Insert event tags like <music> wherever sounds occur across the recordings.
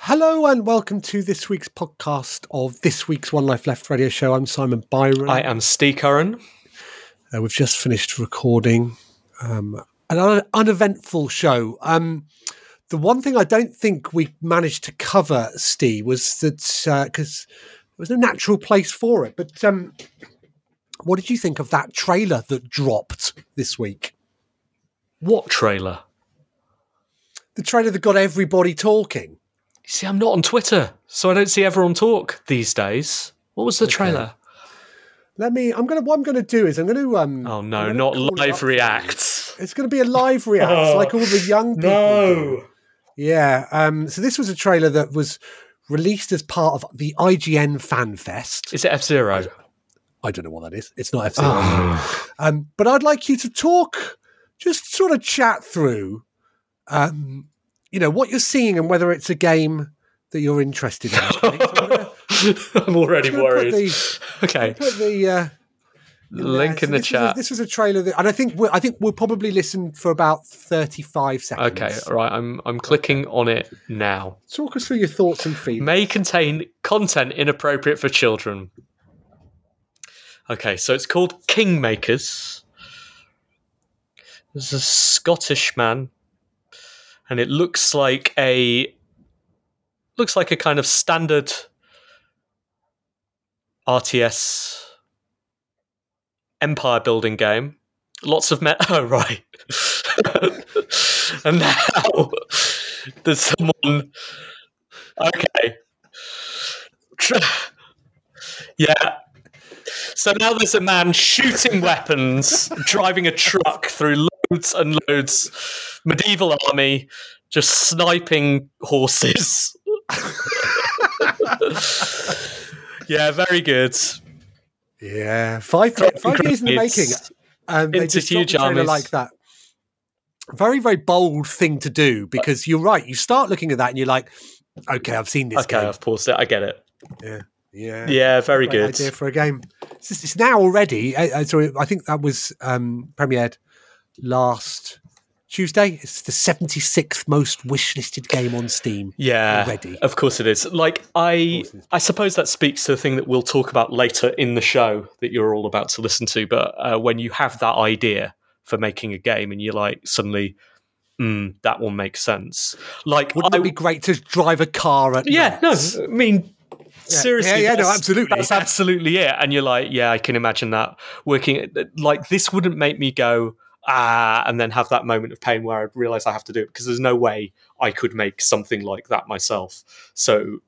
Hello and welcome to this week's podcast of this week's One Life Left radio show. I'm Simon Byron. I am Ste Curran. Uh, we've just finished recording um, an un- uneventful show. Um, the one thing I don't think we managed to cover, Steve, was that because there was no natural place for it. But um, what did you think of that trailer that dropped this week? What trailer? The trailer that got everybody talking. See, I'm not on Twitter, so I don't see everyone talk these days. What was the trailer? Let me. I'm gonna. What I'm gonna do is I'm gonna. Um, Oh no, gonna not call it up live reacts. It's to be a live react, like all the young <laughs> people. do. Yeah. Um, so this was a trailer that was released as part of the IGN Fan Fest. Is it F Zero? I don't know what that is. It's not F Zero. Um, but I'd like you to talk, just sort of chat through, um, you know, what you're seeing and whether it's a game that you're interested in. So <laughs> I'm already I'm worried. the- Okay, Put the uh, link so in the this was a- chat. this was a trailer that, and I think I think we'll probably listen for about thirty-five seconds. Okay, all right. I'm I'm clicking on it now. Talk us through your thoughts and feelings. May contain content inappropriate for children. Okay, so it's called Kingmakers. There's a Scottish man, and it looks like a looks like a kind of standard RTS empire building game. Lots of me- <laughs> oh right, <laughs> and now <laughs> there's someone. Okay. Yeah. So now there's a man shooting weapons, driving a truck through loads and loads medieval army, just sniping horses. <laughs> yeah, very good. Yeah, five Driving five years in the making. grenades Um, they just huge armies. like that. Very very bold thing to do because you're right. You start looking at that and you're like, okay, I've seen this. Okay, game. I've paused it. I get it. Yeah, yeah, Yeah, very Great good. idea for a game. It's, it's now already. Uh, uh, so I think that was um, premiered last Tuesday. It's the 76th most wishlisted game on Steam. Yeah, already. of course it is. Like I, I suppose that speaks to the thing that we'll talk about later in the show that you're all about to listen to. But uh, when you have that idea for making a game, and you're like suddenly, mm, that will make sense. Like Wouldn't I, it be great to drive a car at yeah, no. I mean. Seriously, yeah, yeah, no, absolutely. That's absolutely it. And you're like, yeah, I can imagine that working. Like, this wouldn't make me go, ah, and then have that moment of pain where I realize I have to do it because there's no way I could make something like that myself. So,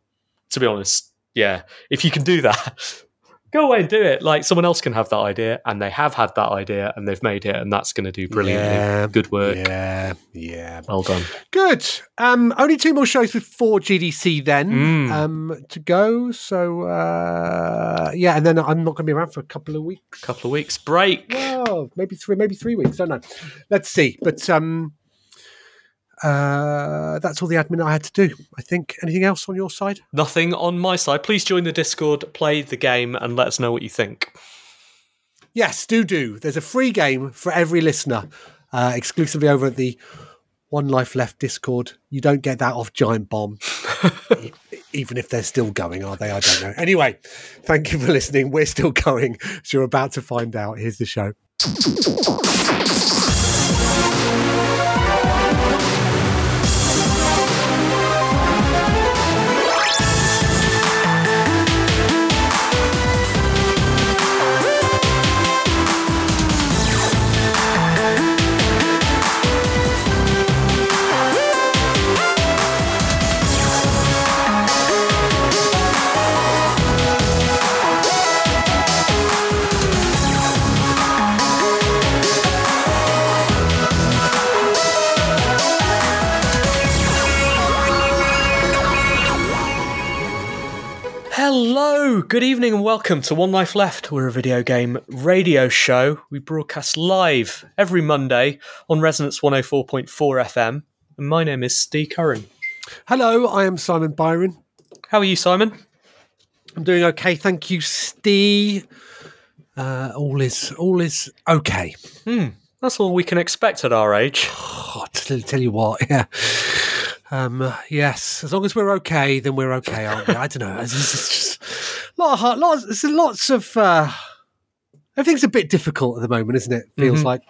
to be honest, yeah, if you can do that, <laughs> go away and do it. Like, someone else can have that idea, and they have had that idea, and they've made it, and that's going to do brilliantly. Yeah, Good work. Yeah, yeah. Well done. Good. Um, only two more shows before GDC then Mm. um, to go. So uh, yeah, and then I'm not going to be around for a couple of weeks. Couple of weeks break. Well, maybe three, maybe three weeks. I don't know. Let's see. But um, uh, that's all the admin I had to do. I think. Anything else on your side? Nothing on my side. Please join the Discord, play the game, and let us know what you think. Yes, do do. There's a free game for every listener, uh, exclusively over at the One Life Left Discord. You don't get that off Giant Bomb, <laughs> even if they're still going, are they? I don't know. Anyway, thank you for listening. We're still going, so you're about to find out. Here's the show. Good evening and welcome to One Life Left. We're a video game radio show. We broadcast live every Monday on Resonance 104.4 FM. And my name is Ste Curran. Hello, I am Simon Byron. How are you, Simon? I'm doing okay, thank you, Ste. Uh, all is all is okay. That's all we can expect at our age. <sighs> Oh, tell, tell you what, <laughs> yeah. Um, yes, as long as we're okay, then we're okay, aren't we? I don't know. <laughs> It's, just lot of hard, lots, there's lots of. Uh, everything's a bit difficult at the moment, isn't it? Feels like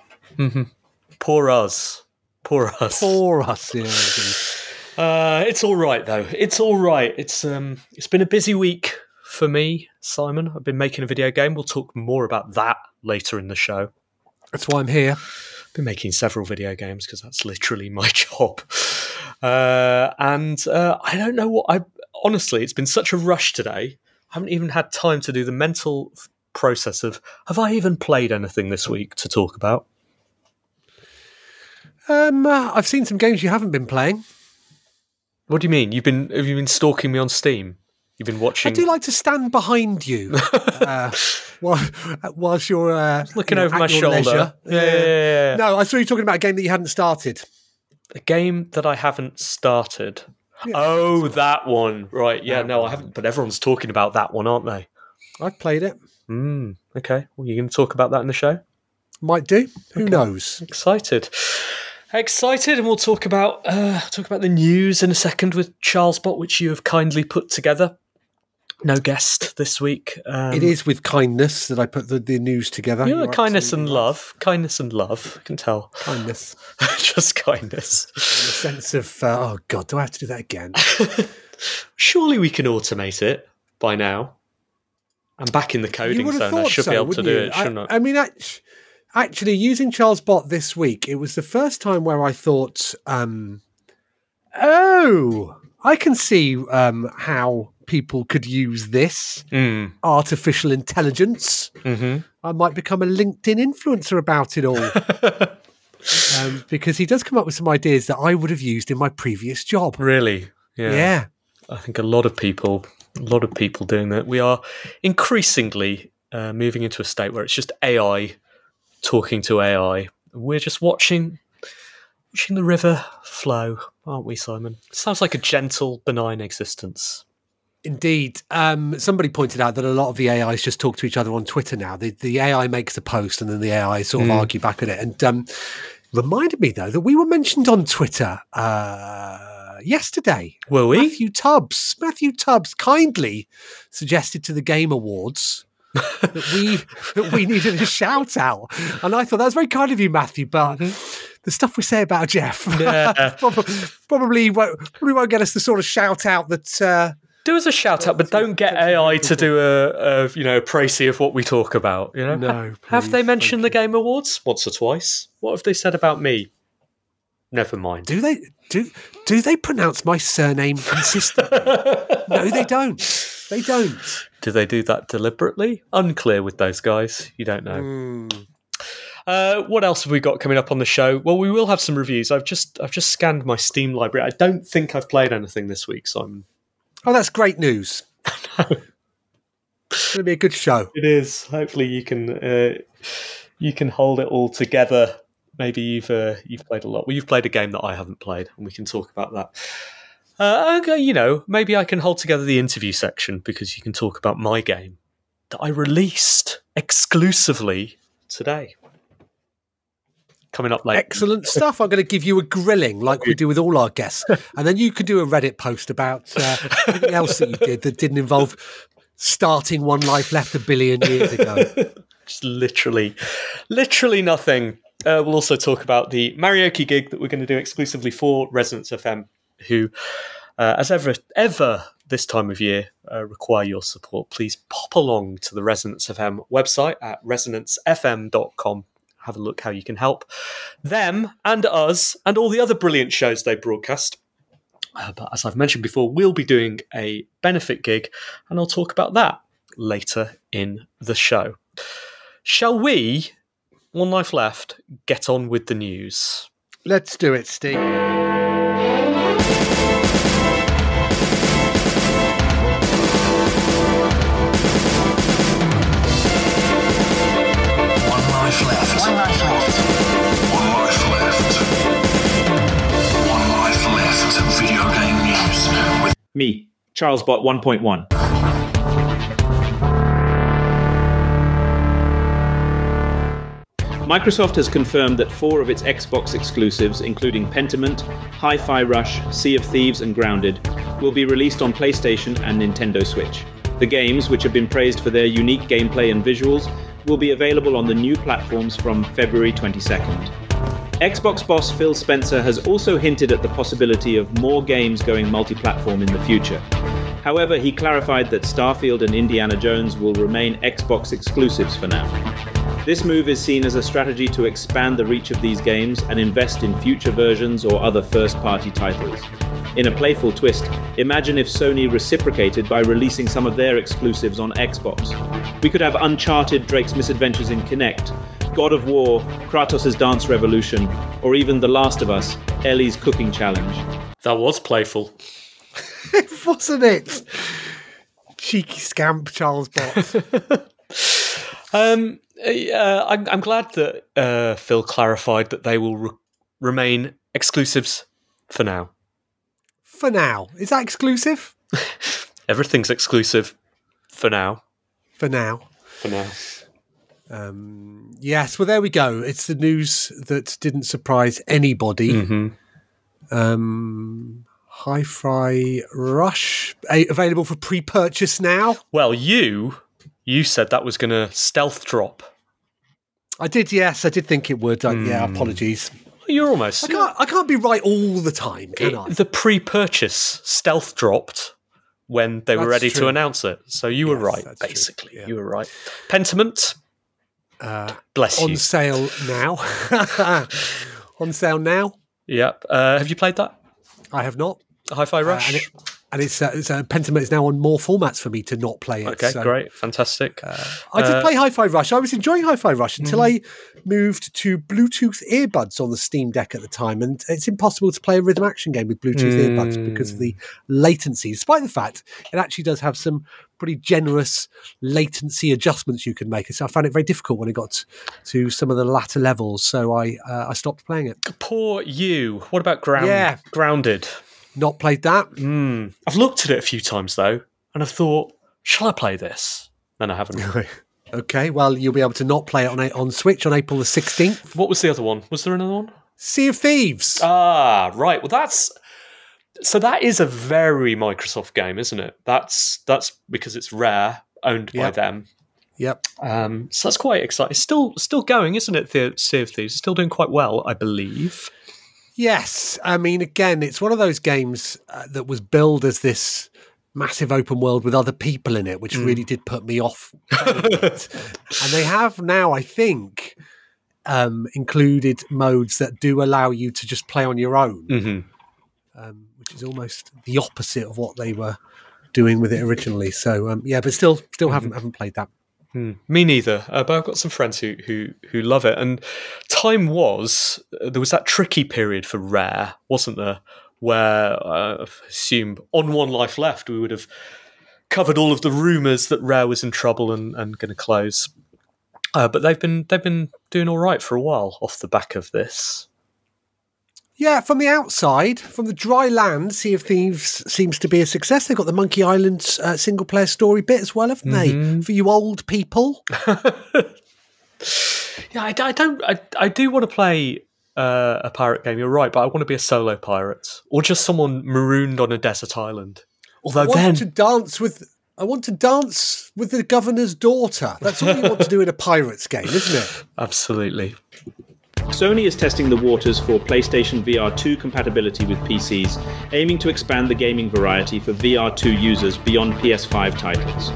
Poor us. Poor us. poor us. Yeah. Uh, it's all right though. It's all right. It's um, it's been a busy week for me, Simon. I've been making a video game. We'll talk more about that later in the show. that's why I'm here. I've been making several video games because that's literally my <laughs> job. Uh, and uh, I don't know what I honestly. It's been such a rush today. I haven't even had time to do the mental process of have I even played anything this week to talk about. Um, uh, I've seen some games you haven't been playing. What do you mean? You've been have you been stalking me on Steam? You've been watching. I do like to stand behind you <laughs> uh, while, whilst you're uh, looking you know, over my shoulder. Yeah, yeah, yeah, yeah. No, I saw you talking about a game that you hadn't started. A game that I haven't started. Oh, that one. Right. Yeah, no, I haven't. But everyone's talking about that one, aren't they? I've played it. Mm, okay. Well, you going to talk about that in the show? Might do. Who knows? Excited. Excited, and we'll talk about uh, talk about the news in a second with Charles Bot, which you have kindly put together. No guest this week. Um, it is with kindness that I put the, the news together. you know, You're kindness and right. love. Kindness and love. I can tell. Kindness. <laughs> Just kindness. The sense of, uh, oh God, do I have to do that again? <laughs> Surely we can automate it by now. I'm back in the coding zone. I should so, be able to do you? it, shouldn't I? I, I mean, act- actually, using Charles Bot this week, it was the first time where I thought, um, oh, I can see um, how people could use this Mm. artificial intelligence. hmm I might become a LinkedIn influencer about it all. <laughs> um, because he does come up with some ideas that I would have used in my previous job. Really? Yeah. I think a lot of people, a lot of people doing that. We are increasingly uh, moving into a state where it's just AI talking to AI. We're just watching, watching the river flow, aren't we, Simon? Sounds like a gentle, benign existence. Indeed. Um, somebody pointed out that a lot of the AIs just talk to each other on Twitter now. The, the AI makes a post and then the AI sort of argue back at it. And um, reminded me, though, that we were mentioned on Twitter uh, yesterday. Were we? Matthew Tubbs. Matthew Tubbs kindly suggested to the Game Awards <laughs> that we that we needed a shout out, and I thought that was very kind of you, Matthew. But the stuff we say about Jeff Yeah. <laughs> probably, probably won't probably won't get us the sort of shout out that. Uh, Do us a shout out, but don't get AI to do a, a you know a précis of what we talk about. You know, No, have they mentioned the Game Awards once or twice? What have they said about me? Never mind. do they do do they pronounce my surname consistently? <laughs> no, they don't. They don't. Do they do that deliberately? Unclear with those guys. You don't know. Hmm. Uh, what else have we got coming up on the show? Well, we will have some reviews. I've just I've just scanned my Steam library. I don't think I've played anything this week, so I'm. Oh, that's great news. It's going to be a good show. It is. Hopefully, you can uh, you can hold it all together. Maybe you've uh, you've played a lot. Well, you've played a game that I haven't played, and we can talk about that. Uh, okay, you know, maybe I can hold together the interview section because you can talk about my game that I released exclusively today. Coming up later. Excellent stuff. I'm going to give you a grilling like we do with all our guests. <laughs> And then you could do a Reddit post about uh, anything else that you did that didn't involve starting One Life Left a billion years ago. <laughs> just literally, literally nothing. Uh, we'll also talk about the karaoke gig that we're going to do exclusively for Resonance FM, who, uh, as ever, ever this time of year, uh, require your support. Please pop along to the Resonance FM website at resonancefm.com. Have a look how you can help them and us and all the other brilliant shows they broadcast. Uh, but as I've mentioned before, we'll be doing a benefit gig, and I'll talk about that later in the show. Shall we, one life left, get on with the news? Let's do it, Ste. Me, Charles CharlesBot 1.1. Microsoft has confirmed that four of its Xbox exclusives, including Pentiment, Hi Fi Rush, Sea of Thieves, and Grounded, will be released on PlayStation and Nintendo Switch. The games, which have been praised for their unique gameplay and visuals, will be available on the new platforms from February 22nd. Xbox boss Phil Spencer has also hinted at the possibility of more games going multi platform in the future. However, he clarified that Starfield and Indiana Jones will remain Xbox exclusives for now. This move is seen as a strategy to expand the reach of these games and invest in future versions or other first party titles. In a playful twist, imagine if Sony reciprocated by releasing some of their exclusives on Xbox. We could have Uncharted Drake's Misadventures in Kinect, God of War, Kratos' Dance Revolution, or even The Last of Us, Ellie's Cooking Challenge. That was playful. <laughs> Wasn't it? Cheeky scamp, Charles Bot. <laughs> Um, uh, I'm, I'm glad that uh, Phil clarified that they will re- remain exclusives for now. For now. Is that exclusive? <laughs> Everything's exclusive for now. For now. For now. Um, yes, well, there we go. It's the news that didn't surprise anybody. Mm-hmm. Um, Hi Fi Rush, a- available for pre purchase now. Well, you you said that was going to stealth drop. I did, yes, I did think it would. Yeah, apologies. You're almost I can't, I can't be right all the time, can I? The pre-purchase stealth dropped when they were ready true. to announce it. So you were right, basically. Yeah. You were right. Pentiment, Uh, bless on you. sale now. <laughs> on sale now. Yep. Uh, have you played that? I have not. Hi-Fi Rush. and it, and it's, uh, it's uh, Pentiment is now on more formats for me to not play it. okay, so- great, fantastic. I did Uh, play Hi-Fi Rush. I was enjoying Hi-Fi Rush until Mm-hmm. I moved to Bluetooth earbuds on the Steam Deck at the time, and it's impossible to play a rhythm action game with Bluetooth earbuds because of the Mm. latency. Despite the fact it actually does have some pretty generous latency adjustments you can make, so I found it very difficult when it got to some of the latter levels. So I uh, I stopped playing it. Poor you. What about ground? Yeah. Grounded. Not played that. Mm. I've looked at it a few times though, and I've thought, shall I play this? Then I haven't. <laughs> Okay, well you'll be able to not play it on on Switch on April the sixteenth. what was the other one? Was there another one? Sea of Thieves. Ah, right. Well, that's so that is a very Microsoft game, isn't it? That's that's because it's Rare, owned by Yep. them. yep. Um, so that's quite exciting. It's still still going, isn't it? The Sea of Thieves It's still doing quite well, I believe. Yes, I mean, again, it's one of those games uh, that was billed as this massive open world with other people in it, which really did put me off. <laughs> and they have now, I think, um, included modes that do allow you to just play on your own, Mm-hmm. um, which is almost the opposite of what they were doing with it originally. So, um, yeah, but still, still haven't haven't played that. Me neither. Uh, but I've got some friends who who who love it. And time was there was that tricky period for Rare, wasn't there? Where uh, I assume on One Life Left we would have covered all of the rumours that Rare was in trouble and, and going to close. Uh, but they've been they've been doing all right for a while off the back of this. Yeah, from the outside, from the dry land, Sea of Thieves seems to be a success. They've got the Monkey Island uh, single player story bit as well, haven't they? For you old people. <laughs> Yeah, I, I don't. I, I do want to play uh, a pirate game. You're right, but I want to be a solo pirate or just someone marooned on a desert island. Although I want then to dance with. I want to dance with the governor's daughter. That's all you want to do in a pirates game, isn't it? <laughs> Absolutely. Sony is testing the waters for PlayStation VR 2 compatibility with PCs, aiming to expand the gaming variety for VR 2 users beyond PS5 titles.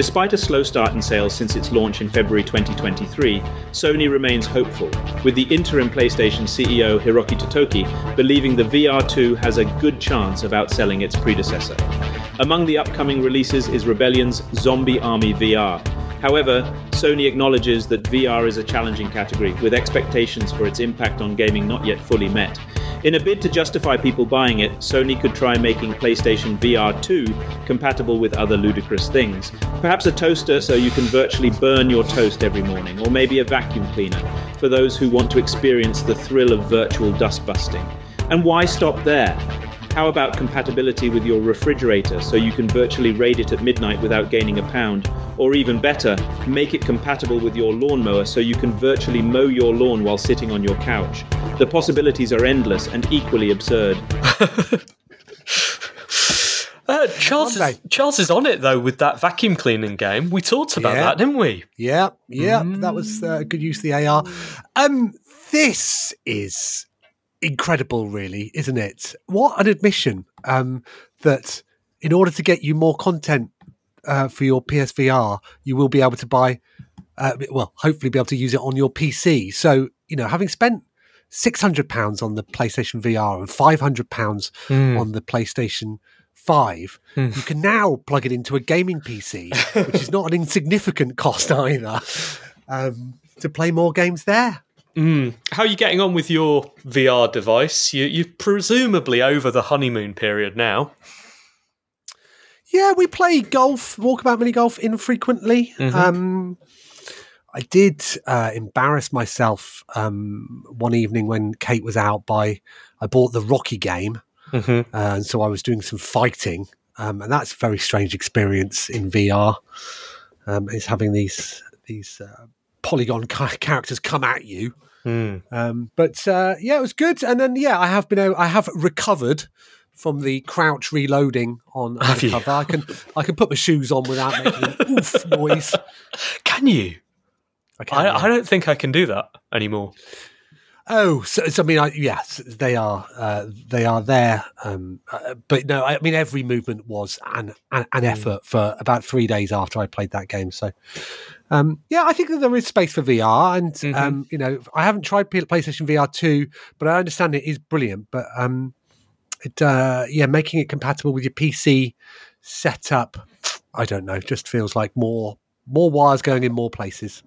Despite a slow start in sales since its launch in February 2023, Sony remains hopeful, with the interim PlayStation CEO Hiroki Totoki believing the VR 2 has a good chance of outselling its predecessor. Among the upcoming releases is Rebellion's Zombie Army VR, However, Sony acknowledges that VR is a challenging category, with expectations for its impact on gaming not yet fully met. In a bid to justify people buying it, Sony could try making PlayStation VR 2 compatible with other ludicrous things. A toaster so you can virtually burn your toast every morning, or maybe a vacuum cleaner for those who want to experience the thrill of virtual dust busting. And why stop there? How about compatibility with your refrigerator so you can virtually raid it at midnight without gaining a pound? Or even better, make it compatible with your lawnmower so you can virtually mow your lawn while sitting on your couch. The possibilities are endless and equally absurd. <laughs> Uh, Charles, is. Charles is on it though with that vacuum cleaning game. We talked about Yeah. that, didn't we? Yeah, yeah, that was uh, good use of the AR. Um, this is incredible, really, isn't it? What an admission um, that in order to get you more content uh, for your PSVR, you will be able to buy, uh, well, hopefully be able to use it on your PC. So, you know, having spent £600 on the PlayStation VR and £500 on the PlayStation 5, you can now plug it into a gaming PC, which is not an insignificant cost <laughs> either, um, to play more games there. How are you getting on with your VR device? You, you're presumably over the honeymoon period now. Yeah, we play golf, walkabout mini golf infrequently. Um, I did uh, embarrass myself um, one evening when Kate was out by I bought the Rocky game, uh, and so I was doing some fighting, um, and that's a very strange experience in VR. Um, is having these these uh, polygon ca- characters come at you. Um, but uh, yeah, it was good. And then yeah, I have been I have recovered from the crouch reloading on Have you? cover. I can I can put my shoes on without making <laughs> oof noise. Can you? I can, I, yeah. I don't think I can do that anymore. Oh, so, so I mean, I, yes, they are. Uh, they are there. Um, uh, but no, I mean, every movement was an, an an effort for about three days after I played that game. So, um, yeah, I think that there is space for VR, and um, you know, I haven't tried PlayStation VR two, but I understand it is brilliant. But um, it, uh, yeah, making it compatible with your PC setup, I don't know, just feels like more more wires going in more places.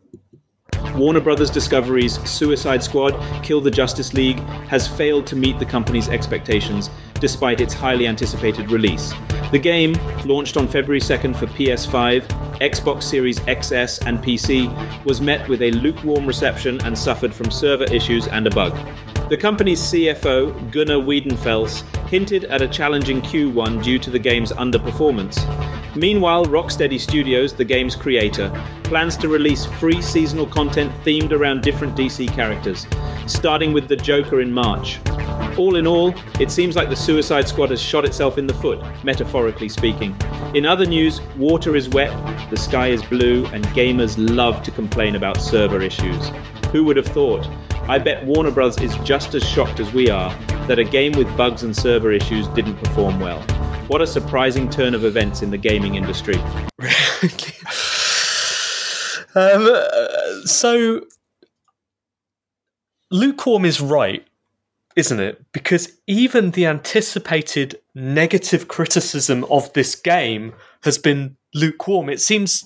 Warner Brothers Discovery's Suicide Squad Kill the Justice League has failed to meet the company's expectations despite its highly anticipated release. The game, launched on February 2nd for PS5, Xbox Series XS, and PC, was met with a lukewarm reception and suffered from server issues and a bug. The company's CFO, Gunnar Wiedenfels, hinted at a challenging Q1 due to the game's underperformance. Meanwhile, Rocksteady Studios, the game's creator, plans to release free seasonal content themed around different DC characters, starting with the Joker in March. All in all, it seems like the Suicide Squad has shot itself in the foot, metaphorically speaking. In other news, water is wet, the sky is blue, and gamers love to complain about server issues. Who would have thought? I bet Warner Bros. is just as shocked as we are that a game with bugs and server issues didn't perform well. What a surprising turn of events in the gaming industry. <laughs> Um, uh, so lukewarm is right, isn't it? Because even the anticipated negative criticism of this game has been lukewarm. It seems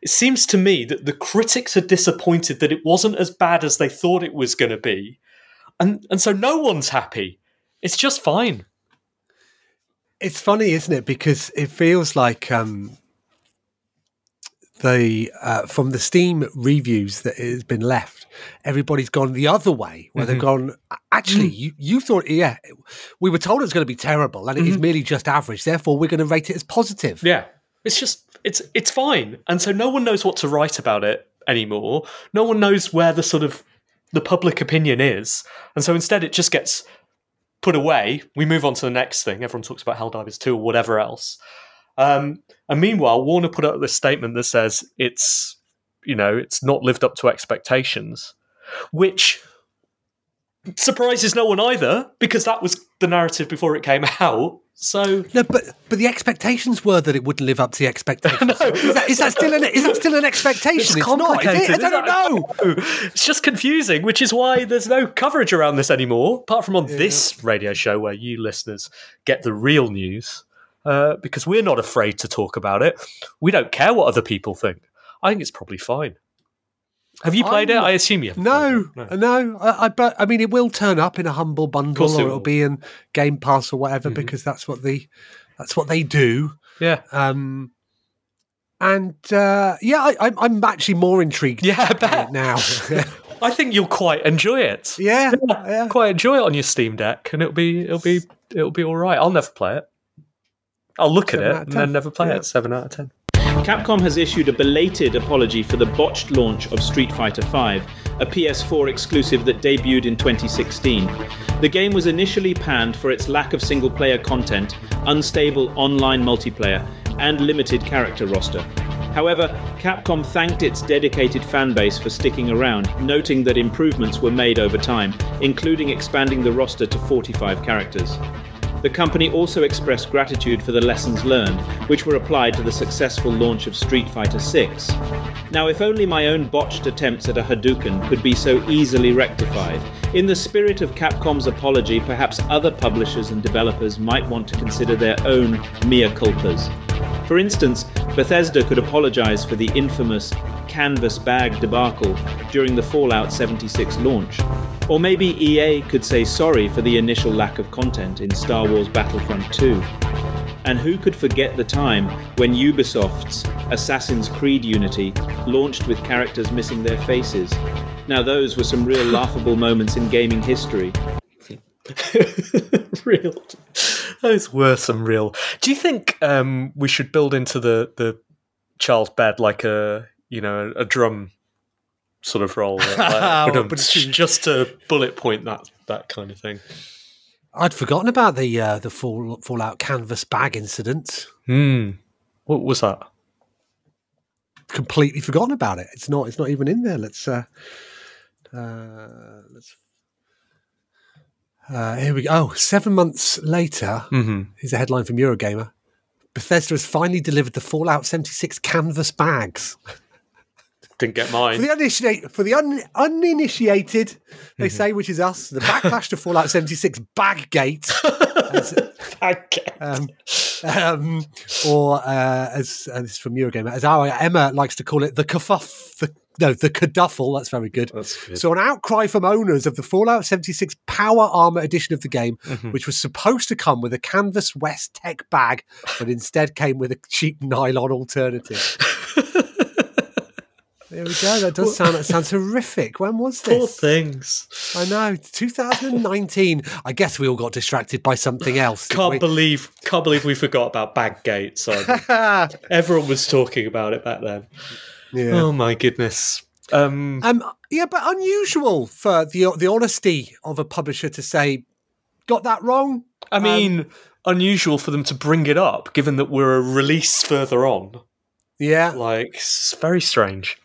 it seems to me that the critics are disappointed that it wasn't as bad as they thought it was going to be. And and so no one's happy. It's just fine. It's funny, isn't it? Because it feels like um, the uh, from the Steam reviews that has been left, everybody's gone the other way, where they've mm-hmm. gone. Actually, mm. you you thought, yeah, we were told it was going to be terrible, and it is mm-hmm. merely just average. Therefore, we're going to rate it as positive. Yeah. It's just it's it's fine. And so no one knows what to write about it anymore. No one knows where the sort of the public opinion is. And so instead it just gets put away. We move on to the next thing. Everyone talks about Helldivers 2 or whatever else. Um, and meanwhile, Warner put out this statement that says it's you know, it's not lived up to expectations, which surprises no one either, because that was the narrative before it came out. So No, but but the expectations were that it wouldn't live up to the <laughs> expectations. is, that, is that still an is that still an expectation? It's not, is complicated. it? I don't know. know. <laughs> It's just confusing, which is why there's no coverage around this anymore, apart from on this radio show where you listeners get the real news. Uh, because we're not afraid to talk about it. We don't care what other people think. I think it's probably fine. Have you played I'm- it? I assume you have. No, no. I, I, but I mean, it will turn up in a humble bundle, it or it'll will. be in Game Pass or whatever, because that's what the that's what they do. Yeah. Um, and uh, yeah, I, I'm I'm actually more intrigued. Yeah, I now. <laughs> <laughs> I think you'll quite enjoy it. yeah, yeah. Quite enjoy it on your Steam Deck, and it'll be it'll be it'll be all right. I'll never play it. I'll look at it and then never play Yeah. it. Seven out of ten. Capcom has issued a belated apology for the botched launch of Street Fighter V, a PS4 exclusive that debuted in 2016. The game was initially panned for its lack of single player content, unstable online multiplayer, and limited character roster. However, Capcom thanked its dedicated fanbase for sticking around, noting that improvements were made over time, including expanding the roster to 45 characters. The company also expressed gratitude for the lessons learned, which were applied to the successful launch of Street Fighter VI. Now, if only my own botched attempts at a Hadouken could be so easily rectified, in the spirit of Capcom's apology, perhaps other publishers and developers might want to consider their own mea culpas. For instance, Bethesda could apologize for the infamous canvas bag debacle during the Fallout 76 launch. Or maybe EA could say sorry for the initial lack of content in Star Wars Battlefront 2. And who could forget the time when Ubisoft's Assassin's Creed Unity launched with characters missing their faces? Now, those were some real laughable moments in gaming history. <laughs> real. Those were some real. Do you think um, we should build into the the child's bed like a you know a drum sort of roll, <laughs> like, but it's- just to bullet point that that kind of thing? I'd forgotten about the uh, the fall, Fallout canvas bag incident. Hmm. What was that? Completely forgotten about it. It's not. It's not even in there. Let's. Uh, uh, let's. Uh, here we go. Oh, seven months later, Mm-hmm. here's a headline from Eurogamer. Bethesda has finally delivered the Fallout 76 canvas bags. <laughs> Didn't get For mine. the uninitiated, for the un, uninitiated, they say, which is us, the backlash to Fallout 76 Baggate, as, <laughs> Okay. um, um, or uh, as uh, this is from Eurogamer, as our Emma likes to call it, the kerfuff, the no, the caduffle. That's very good. That's good. So, an outcry from owners of the Fallout 76 Power Armor edition of the game, Mm-hmm. which was supposed to come with a Canvas West Tech bag, but instead came with a cheap nylon alternative. <laughs> There we go. That does sound that sounds horrific. When was <laughs> Poor this? things. I know, 2019. I guess we all got distracted by something else. Can't believe can't believe we forgot about Baggate. So <laughs> everyone was talking about it back then. yeah. Oh my goodness. Um, Um, yeah, but unusual for the the honesty of a publisher to say, "Got that wrong." I mean, unusual for them to bring it up, given that we're a release further on. Yeah, Like, it's very strange.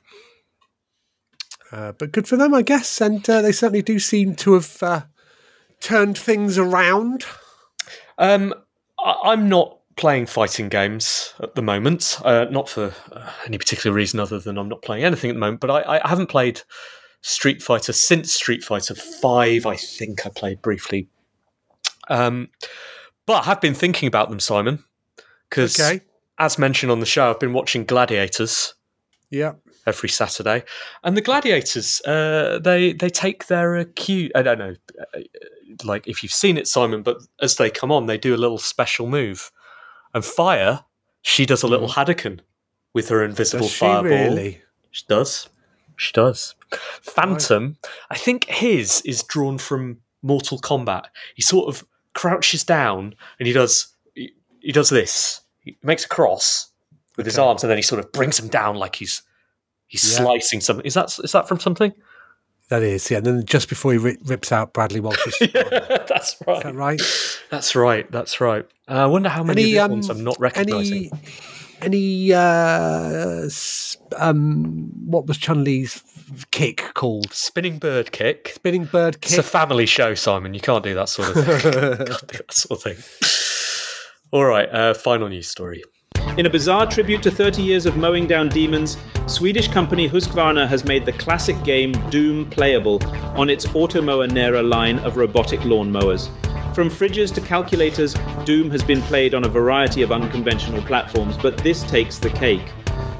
Uh, but good for them, I guess. And uh, they certainly do seem to have uh, turned things around. Um, I- I'm not playing fighting games at the moment. Uh, not for uh, any particular reason other than I'm not playing anything at the moment. But I, I haven't played Street Fighter since Street Fighter Five. I think I played briefly. Um, but I have been thinking about them, Simon, because Okay. as mentioned on the show, I've been watching Gladiators Yeah. Every Saturday, and the Gladiators uh, they they take their uh, cue. I don't know, uh, like if you've seen it, Simon, but as they come on, they do a little special move, and Fire she does a little Hadouken with her invisible Does she fireball. really? She does. She does. Phantom, I think his is drawn from Mortal Kombat. He sort of crouches down and he does he, he does this. He makes a cross with his arms and then he sort of brings him down like he's he's Yeah. slicing something. Is that is that from something? That is, yeah. And then just before he ri- rips out Bradley Walsh's, <laughs> is that's right. that right? That's right. That's right. Uh, I wonder how many Any of um, ones I'm not recognizing. any any uh, um, what was Chun Li's kick called? Spinning bird kick. Spinning bird kick. It's a family show, Simon. You can't do that sort of thing. <laughs> <laughs> can't do that sort of thing. All right. Uh, final news story. In a bizarre tribute to 30 years of mowing down demons, Swedish company Husqvarna has made the classic game Doom playable on its Automower Nera line of robotic lawn mowers. From fridges to calculators, Doom has been played on a variety of unconventional platforms, but this takes the cake.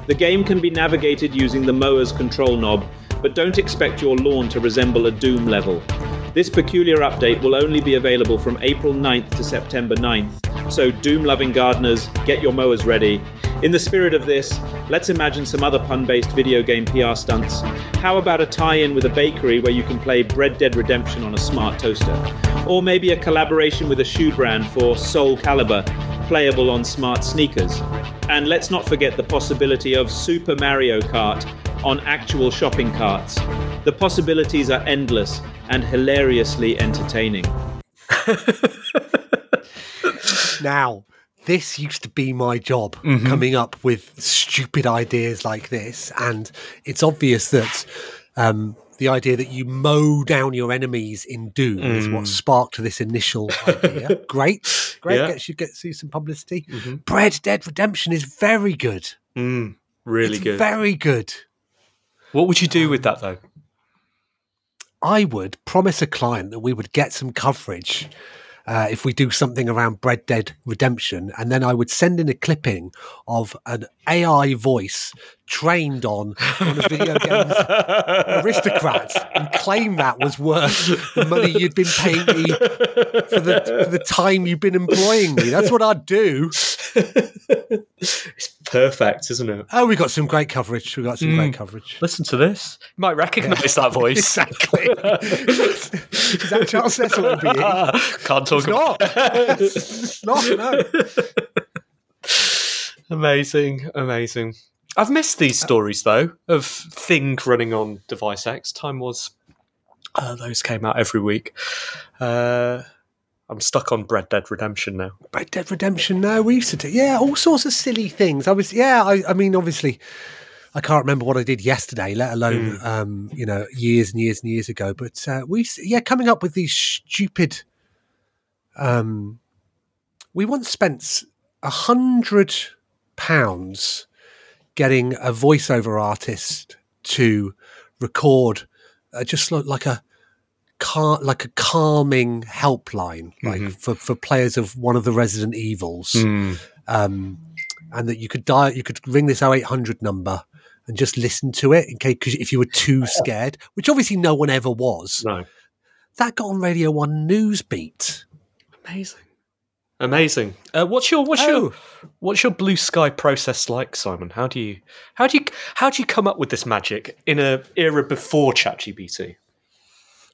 The game can be navigated using the mower's control knob, but don't expect your lawn to resemble a Doom level. This peculiar update will only be available from April 9th to September 9th, so Doom loving gardeners, get your mowers ready. In the spirit of this, let's imagine some other pun based video game PR stunts. How about a tie in with a bakery where you can play Bread Dead Redemption on a smart toaster? Or maybe a collaboration with a shoe brand for Soul Calibur, playable on smart sneakers. And let's not forget the possibility of Super Mario Kart on actual shopping carts. The possibilities are endless and hilariously entertaining. <laughs> Now, this used to be my job, coming up with stupid ideas like this, and it's obvious that um, the idea that you mow down your enemies in Doom is what sparked this initial idea. <laughs> great, great. Yeah. Gets you gets you some publicity. Bread Dead Redemption is very good. Mm, really It's good. Very good. What would you do with that though? I would promise a client that we would get some coverage uh, if we do something around Bread Dead Redemption, and then I would send in a clipping of an AI voice trained on one of video games aristocrats and claim that was worth the money you'd been paying me for the, for the time you've been employing me. That's what I'd do. <laughs> It's perfect, isn't it? Oh, we got some great coverage. We got some Mm. great coverage. Listen to this. You might recognise that voice. <laughs> Exactly. Is that Charles Cecil MBE? <laughs> Can't talk It's about not. it's not. No. Amazing, amazing. I've missed these stories though of Thing running on Device X. Time was uh, those came out every week. Uh, I'm stuck on Bread Dead Redemption now. Red Dead Redemption. now. we used to do. Yeah, all sorts of silly things. I was. Yeah, I, I mean, obviously, I can't remember what I did yesterday, let alone, um, you know, years and years and years ago. But uh, we, yeah, coming up with these stupid. Um, we once spent a hundred pounds getting a voiceover artist to record uh, just like a car like a calming helpline like for, for players of one of the resident evils. Um and that you could dial you could ring this 0800 number and just listen to it in case cause if you were too <laughs> scared which obviously no one ever was. No, that got on radio one news beat. Amazing, amazing. Uh, what's your what's your what's your blue sky process like, Simon? How do you how do you how do you come up with this magic in a era before ChatGPT?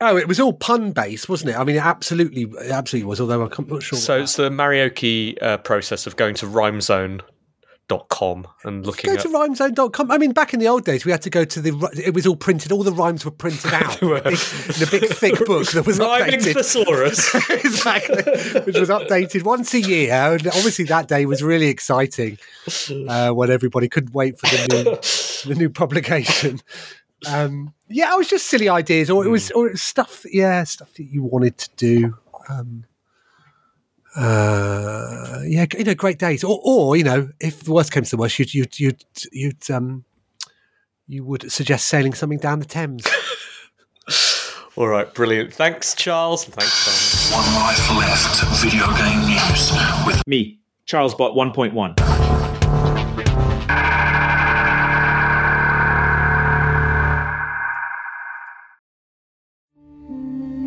Oh it was all pun based wasn't it i mean it absolutely it absolutely was although i'm not sure So it's the Maraoke uh, process of going to rhymezone rhymezone.com and looking go at to rhymezone.com. I mean, back in the old days, we had to go to the. It was all printed. All the rhymes were printed <laughs> out were. in a big- in a big, thick <laughs> book that was Rhyming updated. thesaurus. <laughs> exactly, which was updated once a year. And obviously, that day was really exciting uh, when everybody couldn't wait for the new the new publication. Um, yeah, it was just silly ideas, or it was, or it was stuff. Yeah, stuff that you wanted to do. Um, uh, yeah, you know, great days. Or, or you know, if the worst came to the worst, you'd you'd you'd you'd um, you would suggest sailing something down the Thames. <laughs> All right, brilliant. Thanks, Charles. Thanks, Simon. One life left. Video game news with Me, CharlesBot 1.1.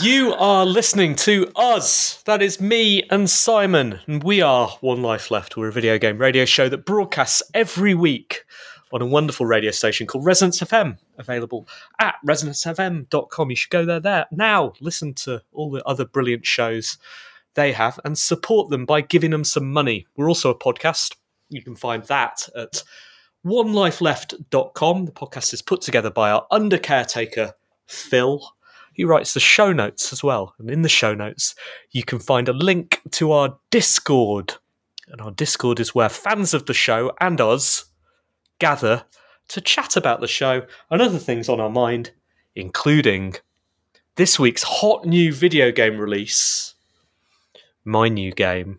You are listening to us. That is me and Simon. And we are One Life Left. We're a video game radio show that broadcasts every week on a wonderful radio station called Resonance FM, available at resonancefm.com. You should go there, there now. Listen to all the other brilliant shows they have and support them by giving them some money. We're also a podcast. You can find that at onelifeleft.com. The podcast is put together by our under caretaker, Phil. He writes the show notes as well. And in the show notes, you can find a link to our Discord. And our Discord is where fans of the show and us gather to chat about the show and other things on our mind, including this week's hot new video game release, my new game.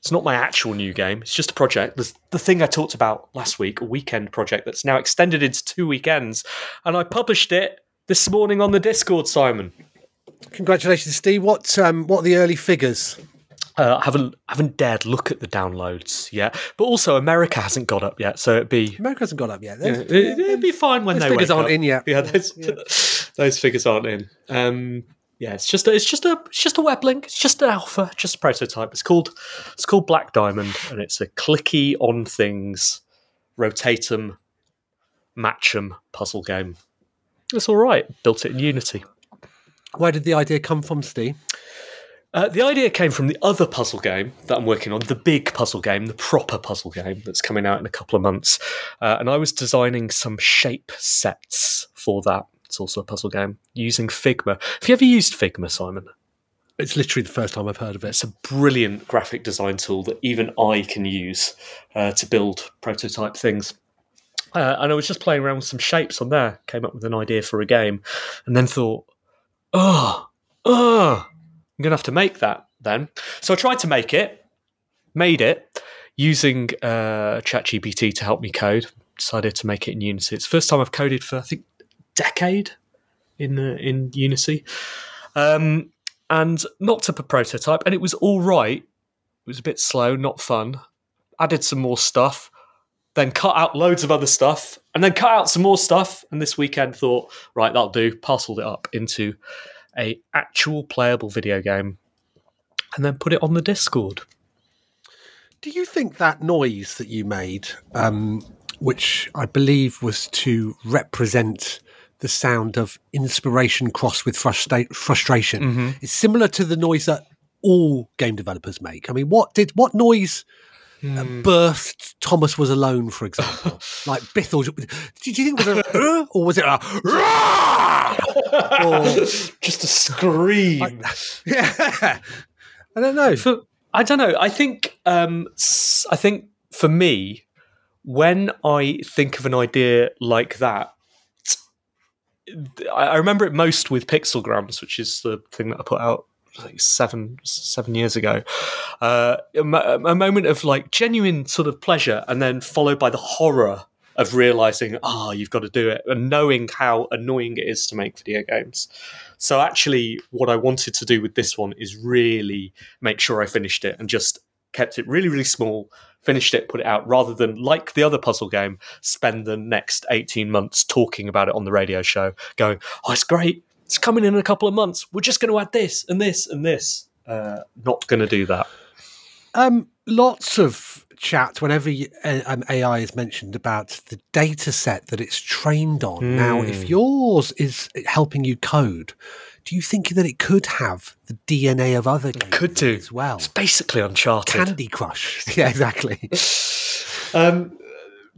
It's not my actual new game, it's just a project. The, the thing I talked about last week, a weekend project that's now extended into two weekends. And I published it this morning on the Discord, Simon. Congratulations, Ste. What um, what are the early figures? Uh, I haven't haven't dared look at the downloads yet, but also America hasn't got up yet, so it'd be America hasn't got up yet. yeah, it, it'd be fine when Those they figures wake aren't up. in yet. Yeah, those, <laughs> those figures aren't in. Um, yeah, it's just a, it's just a it's just a web link. It's just an alpha, just a prototype. It's called it's called Black Diamond, and it's a clicky on things, rotate 'em, match 'em puzzle game. It's all right. Built it in Unity. Where did the idea come from, Ste? Uh, the idea came from the other puzzle game that I'm working on, the big puzzle game, the proper puzzle game that's coming out in a couple of months. Uh, and I was designing some shape sets for that. It's also a puzzle game using Figma. Have you ever used Figma, Simon? It's literally the first time I've heard of it. It's a brilliant graphic design tool that even I can use uh, to build prototype things. Uh, and I was just playing around with some shapes on there, came up with an idea for a game, and then thought, oh, oh, I'm going to have to make that then. So I tried to make it, made it using uh, ChatGPT to help me code. Decided to make it in Unity. It's the first time I've coded for I think decade in uh, in Unity, um, and knocked up a prototype, and it was all right. It was a bit slow, not fun. Added some more stuff, then cut out loads of other stuff, and then cut out some more stuff. And this weekend thought, right, that'll do. Parceled it up into a actual playable video game, and then put it on the Discord. Do you think that noise that you made, um, which I believe was to represent the sound of inspiration crossed with frustra- frustration, Mm-hmm. is similar to the noise that all game developers make? I mean, what did what noise uh, Hmm. birthed Thomas Was Alone, for example? <laughs> Mike Bithell, did you think it was a "Uh," <laughs> or was it a or <laughs> Just a scream. yeah? I don't know. for I don't know. I think um, s- I think for me, when I think of an idea like that, I I remember it most with Pixelgrams, which is the thing that I put out like seven seven years ago. Uh, a, a moment of like genuine sort of pleasure, and then followed by the horror of realizing, ah, you've got to do it, and knowing how annoying it is to make video games. So actually, what I wanted to do with this one is really make sure I finished it and just kept it really, really small, finished it, put it out, rather than like the other puzzle game, spend the next 18 months talking about it on the radio show, going, oh, it's great. It's coming in a couple of months. We're just going to add this and this and this. Uh, not going to do that. Um, lots of chat whenever you, uh, um, AI is mentioned about the data set that it's trained on. Now, Hmm. if yours is helping you code, do you think that it could have the DNA of other games Could do. as well? It's basically Uncharted. Candy Crush. <laughs> yeah, exactly. <laughs> Um,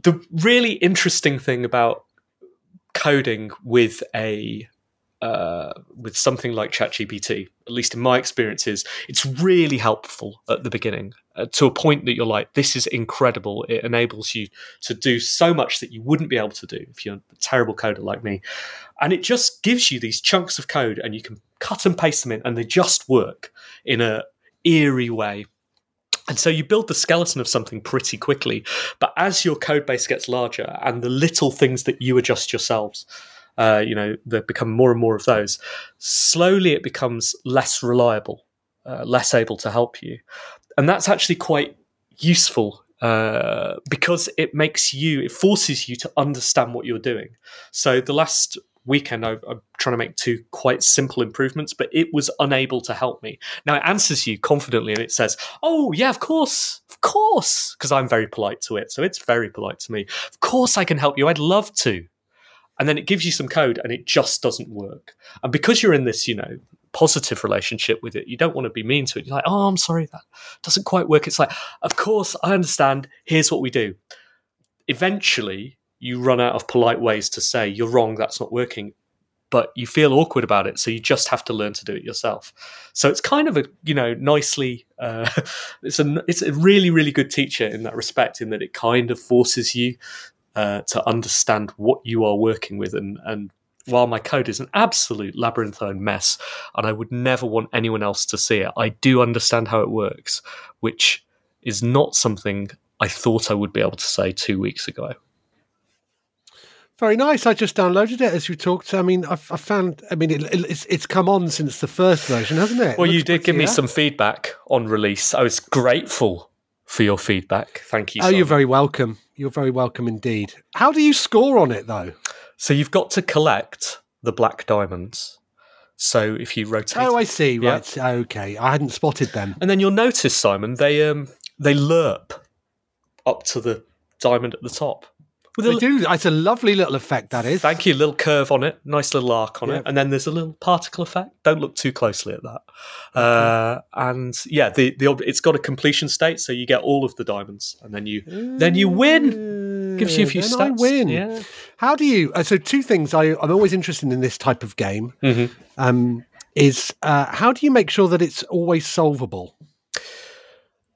the really interesting thing about coding with a uh, with something like ChatGPT, at least in my experiences, it's really helpful at the beginning uh, to a point that you're like, this is incredible. It enables you to do so much that you wouldn't be able to do if you're a terrible coder like me. And it just gives you these chunks of code and you can cut and paste them in and they just work in a eerie way. And so you build the skeleton of something pretty quickly. But as your code base gets larger and the little things that you adjust yourselves, uh, you know, there become more and more of those, slowly it becomes less reliable, uh, less able to help you. And that's actually quite useful uh, because it makes you, it forces you to understand what you're doing. So the last weekend, I, I'm trying to make two quite simple improvements, but it was unable to help me. Now it answers you confidently and it says, Oh, yeah, of course, of course, because I'm very polite to it. So it's very polite to me. Of course, I can help you. I'd love to. And then it gives you some code and it just doesn't work. And because you're in this, you know, positive relationship with it. You don't want to be mean to it. You're like, oh, I'm sorry, that doesn't quite work. It's like, of course, I understand. Here's what we do. Eventually, you run out of polite ways to say, you're wrong, that's not working. But you feel awkward about it, so you just have to learn to do it yourself. So it's kind of a, you know, nicely, uh, <laughs> it's a, it's a really, really good teacher in that respect, in that it kind of forces you uh, to understand what you are working with and, and while my code is an absolute labyrinthine mess and I would never want anyone else to see it, I do understand how it works, which is not something I thought I would be able to say two weeks ago. Very nice. I just downloaded it as you talked. I mean, I've, I found. I mean, it, it's it's come on since the first version, hasn't it? Well, it you did give me some feedback on release. I was grateful for your feedback. Thank you. Oh, you're very welcome. You're very welcome indeed. How do you score on it though? So you've got to collect the black diamonds. So if you rotate, oh, I see. Yeah. Right. Okay, I hadn't spotted them. And then you'll notice, Simon, they um they lerp up to the diamond at the top. With they do. It's a lovely little effect, that is. Thank you. Little curve on it, nice little arc on yep. it, and then there's a little particle effect. Don't look too closely at that. Okay. Uh, and yeah, the the it's got a completion state, so you get all of the diamonds, and then you mm. then you win. Gives you a few then stats. I win. Yeah. How do you? Uh, so two things. I I'm always interested in this type of game. Mm-hmm. Um, is uh, how do you make sure that it's always solvable?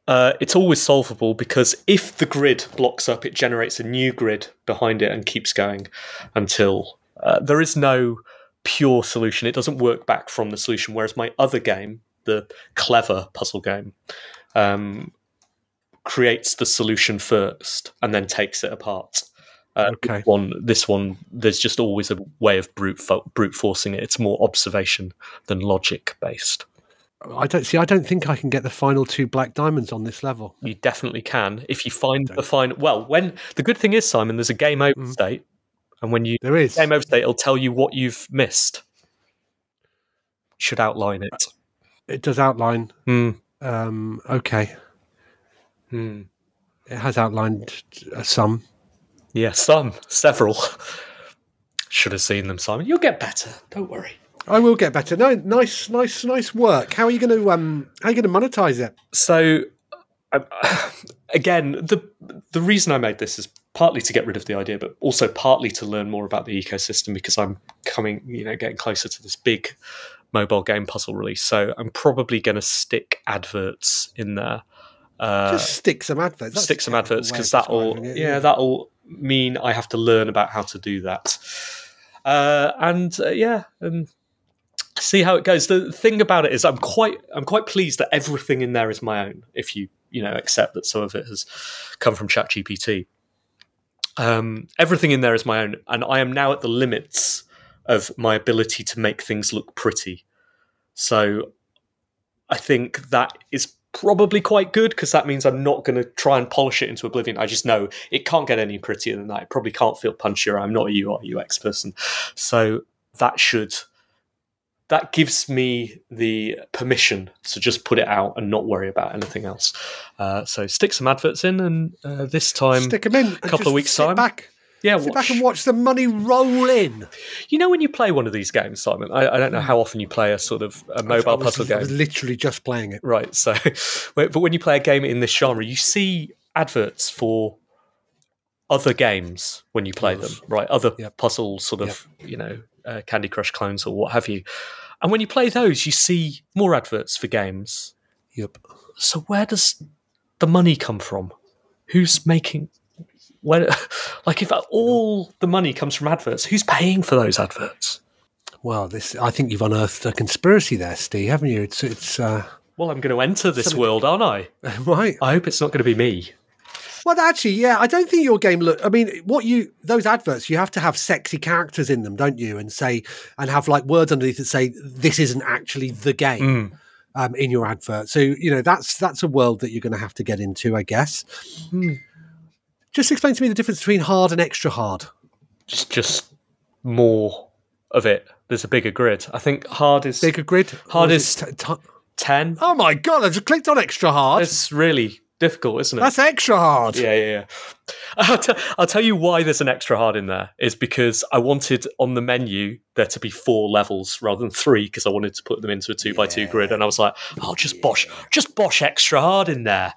Uh, it's always solvable because if the grid blocks up, it generates a new grid behind it and keeps going until uh, there is no pure solution. It doesn't work back from the solution. Whereas my other game, the clever puzzle game, um, creates the solution first and then takes it apart. Uh, okay. One, this one, there's just always a way of brute fo- brute forcing it. It's more observation than logic based. I don't see. I don't think I can get the final two black diamonds on this level. You definitely can if you find the final. Well, when the good thing is, Simon, there's a game over mm. state, and when you there is game over state, it'll tell you what you've missed. Should outline it. It does outline. Mm. Um, okay. Mm. It has outlined uh, some. Yeah, some, several. Should have seen them, Simon. You'll get better. Don't worry. I will get better. No, nice, nice, nice work. How are you going to um? How are you going to monetize it? So, <sighs> again, the the reason I made this is partly to get rid of the idea, but also partly to learn more about the ecosystem because I'm coming, you know, getting closer to this big mobile game puzzle release. So I'm probably going to stick adverts in there. Uh, Just stick some adverts. That's stick some adverts because that'll, it, yeah, yeah, that'll mean I have to learn about how to do that. Uh, and uh, yeah, and see how it goes. The thing about it is, I'm quite I'm quite pleased that everything in there is my own. If you you know accept that some of it has come from ChatGPT, um, everything in there is my own, and I am now at the limits of my ability to make things look pretty. So I think that is probably quite good because that means I'm not going to try and polish it into oblivion. I just know it can't get any prettier than that. It probably can't feel punchier. I'm not a UI UX person, so that should that gives me the permission to just put it out and not worry about anything else. Uh, so stick some adverts in, and uh, this time, stick them in. A couple of weeks time, back. Yeah, sit watch. back and watch the money roll in. You know when you play one of these games, Simon. I, I don't know how often you play a sort of a mobile was, puzzle game. I was literally just playing it. Right. So, <laughs> but when you play a game in this genre, you see adverts for other games when you play them, right? Other yep. puzzle sort of, yep. you know, uh, Candy Crush clones or what have you. And when you play those, you see more adverts for games. Yep. So where does the money come from? Who's making? Where, <laughs> like, if all the money comes from adverts, who's paying for those adverts? Well, this I think you've unearthed a conspiracy there, Ste, haven't you? It's it's. Uh, well, I'm going to enter this world, aren't I? <laughs> right. I hope it's not going to be me. Well, actually, yeah, I don't think your game look. I mean, what you those adverts, you have to have sexy characters in them, don't you? And say and have like words underneath that say this isn't actually the game. Mm. Um, in your advert, so you know that's that's a world that you're going to have to get into, I guess. Mm. Just explain to me the difference between hard and extra hard. Just, just more of it. There's a bigger grid. I think hard is bigger grid. Hard is, is t- t- ten. Oh my god! I just clicked on extra hard. It's really difficult, isn't it? That's extra hard. Yeah, yeah, yeah. <laughs> I'll, t- I'll tell you why there's an extra hard in there is because I wanted on the menu there to be four levels rather than three because I wanted to put them into a two by two grid, and I was like, "Oh, just bosh, just bosh extra hard in there."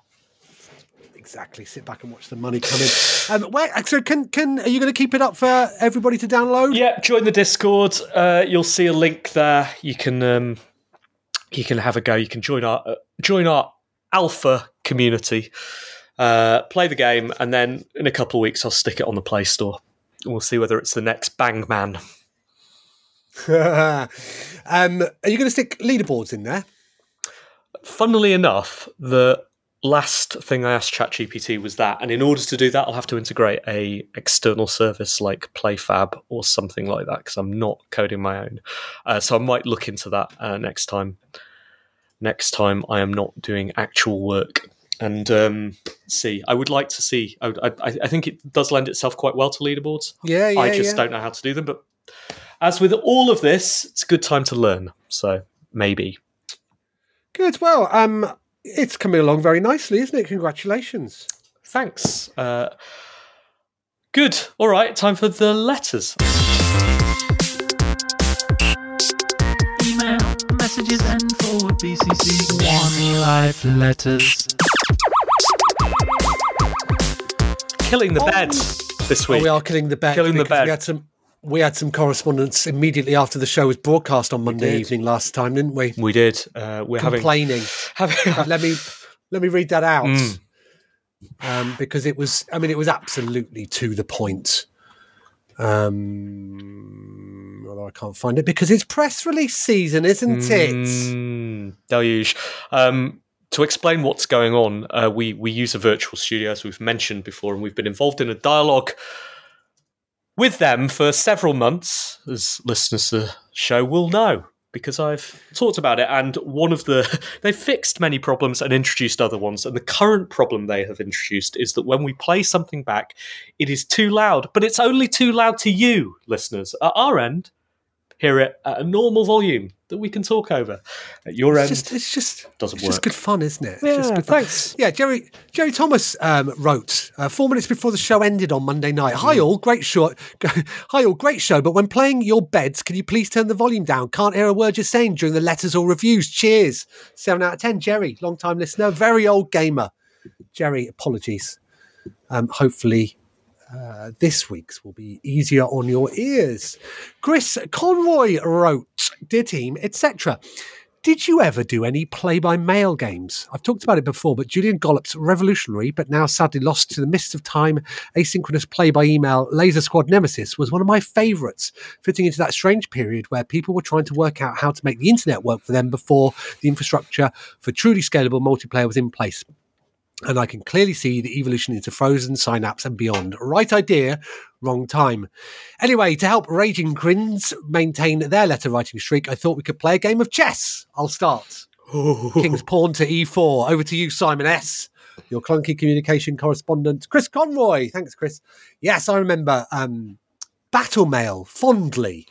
Exactly. Sit back and watch the money come in. Um, where, so can can are you going to keep it up for everybody to download? Yeah, join the Discord. Uh, you'll see a link there. You can um, you can have a go. You can join our uh, join our alpha community. Uh, play the game, and then in a couple of weeks, I'll stick it on the Play Store. We'll see whether it's the next Bang Man. <laughs> um, are you going to stick leaderboards in there? Funnily enough, the last thing I asked ChatGPT was that, and in order to do that, I'll have to integrate a external service like PlayFab or something like that because I'm not coding my own. Uh, so I might look into that uh, next time. Next time, I am not doing actual work. And um, see, I would like to see. I, I, I think it does lend itself quite well to leaderboards. Yeah, yeah. I just yeah. don't know how to do them. But as with all of this, it's a good time to learn. So maybe. Good. Well, um, it's coming along very nicely, isn't it? Congratulations. Thanks. Uh, good. All right. Time for the letters. Email, messages, and forward BCC One Life letters. Killing the bed this Oh, week. we are killing the bed. Killing the bed. We had some. We had some correspondence immediately after the show was broadcast on Monday evening last time, didn't we? we did. Uh, we're having. Complaining. <laughs> having <laughs> let me let me read that out Mm. um, because it was. I mean, it was absolutely to the point. Um, although I can't find it because it's press release season, isn't it? Mm, deluge. Um, to explain what's going on, uh, we we use a virtual studio as we've mentioned before, and we've been involved in a dialogue with them for several months, as listeners to the show will know. Because I've talked about it, and one of the <laughs> they've fixed many problems and introduced other ones. And the current problem they have introduced is that when we play something back, it is too loud, but it's only too loud to you, listeners. At our end, hear it at a normal volume that we can talk over. At your It's end, just, it's just, doesn't it's work. just good fun, isn't it? It's Yeah, just good fun. thanks. Yeah, Jerry Jerry Thomas um, wrote uh, four minutes before the show ended on Monday night. Hi all, great show. <laughs> Hi all, great show. But when playing your beds, can you please turn the volume down? Can't hear a word you're saying during the letters or reviews. Cheers. Seven out of ten. Jerry, long time listener, very old gamer. Jerry, apologies. Um, hopefully. Uh, this week's will be easier on your ears. Chris Conroy wrote, Dear team, etc. Did you ever do any play by mail games? I've talked about it before, but Julian Gollop's revolutionary, but now sadly lost to the mist of time, asynchronous play by email Laser Squad Nemesis was one of my favourites, fitting into that strange period where people were trying to work out how to make the internet work for them before the infrastructure for truly scalable multiplayer was in place. And I can clearly see the evolution into Frozen Synapse, and beyond. Right idea, wrong time. Anyway, to help Raging Grins maintain their letter writing streak, I thought we could play a game of chess. I'll start. King's Pawn to E4. Over to you, Simon S. Your clunky communication correspondent, Chris Conroy. Thanks, Chris. Yes, I remember um, Battle Mail fondly,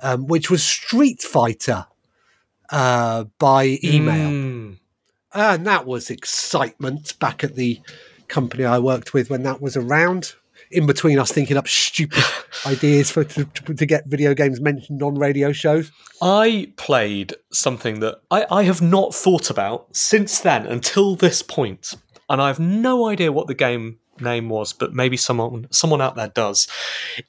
um, which was Street Fighter uh, by email. Mm. Ah, and that was excitement back at the company I worked with when that was around. In between us thinking up stupid <laughs> ideas for to, to, to get video games mentioned on radio shows. I played something that I, I have not thought about since then until this point, and I have no idea what the game name was, but maybe someone someone out there does.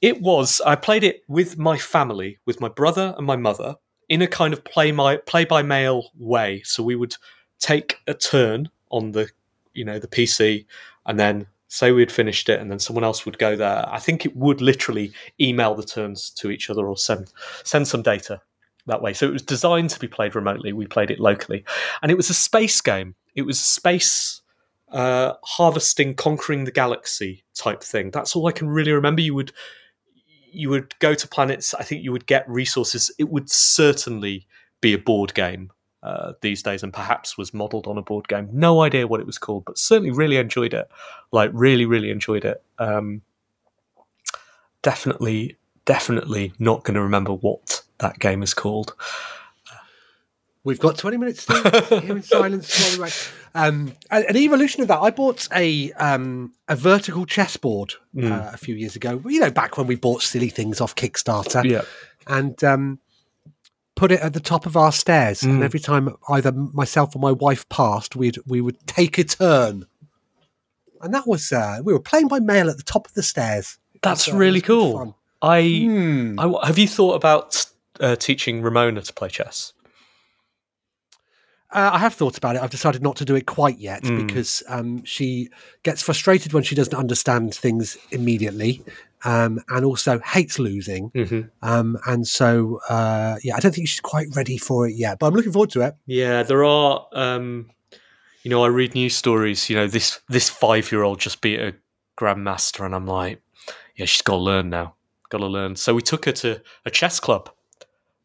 It was I played it with my family, with my brother and my mother, in a kind of play my play by mail way. So we would take a turn on the you know the PC, and then say we'd finished it, and then someone else would go there. I think it would literally email the turns to each other or send send some data that way. So it was designed to be played remotely. We played it locally, and it was a space game. It was space uh, harvesting, conquering the galaxy type thing. That's all I can really remember. You would you would go to planets. I think you would get resources. It would certainly be a board game uh, these days, and perhaps was modelled on a board game. No idea what it was called, but certainly really enjoyed it. Like really, really enjoyed it. Um, definitely, definitely not going to remember what that game is called. We've got 20 minutes to <laughs> hear in silence. while. Um, an evolution of that, I bought a um, a vertical chessboard Mm. uh, a few years ago. You know, back when we bought silly things off Kickstarter. Yeah. And um, put it at the top of our stairs. And Mm. every time either myself or my wife passed, we'd we would take a turn. And that was uh, we were playing by mail at the top of the stairs. That's So really cool. fun. I, Hmm. I have you thought about uh, teaching Ramona to play chess? Uh, I have thought about it. I've decided not to do it quite yet Mm. because um, she gets frustrated when she doesn't understand things immediately, um, and also hates losing. Mhm. Um, and so, uh, yeah, I don't think she's quite ready for it yet. But I'm looking forward to it. Yeah, there are. Um, you know, I read news stories. You know, this this five year old just beat a grandmaster, and I'm like, yeah, she's got to learn now. Got to learn. So we took her to a chess club.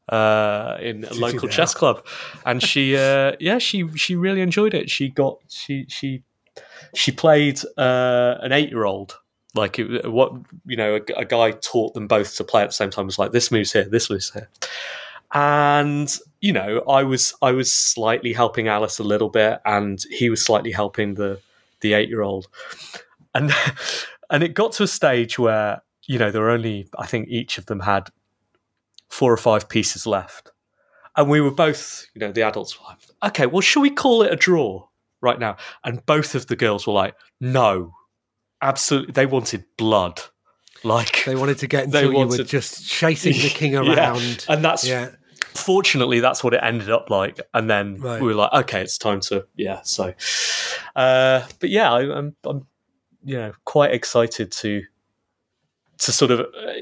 Uh, in a local chess club, and she, uh, <laughs> yeah, she she really enjoyed it. She got she she she played uh, an eight year old. Like it, what you know, a, a guy taught them both to play at the same time. It was like this moves here, this moves here, and you know, I was I was slightly helping Alice a little bit, and he was slightly helping the the eight year old, and <laughs> and it got to a stage where you know there were only I think each of them had four or five pieces left, and we were both you know the adults were like, okay, well, shall we call it a draw right now? And both of the girls were like, no, absolutely, they wanted blood. Like They wanted to get <laughs> They until you were just chasing the king <laughs> Yeah, around. and that's yeah. fortunately that's what it ended up like and then Right. we were like okay it's time to yeah so uh but yeah I, i'm i'm you know quite excited to to sort of uh,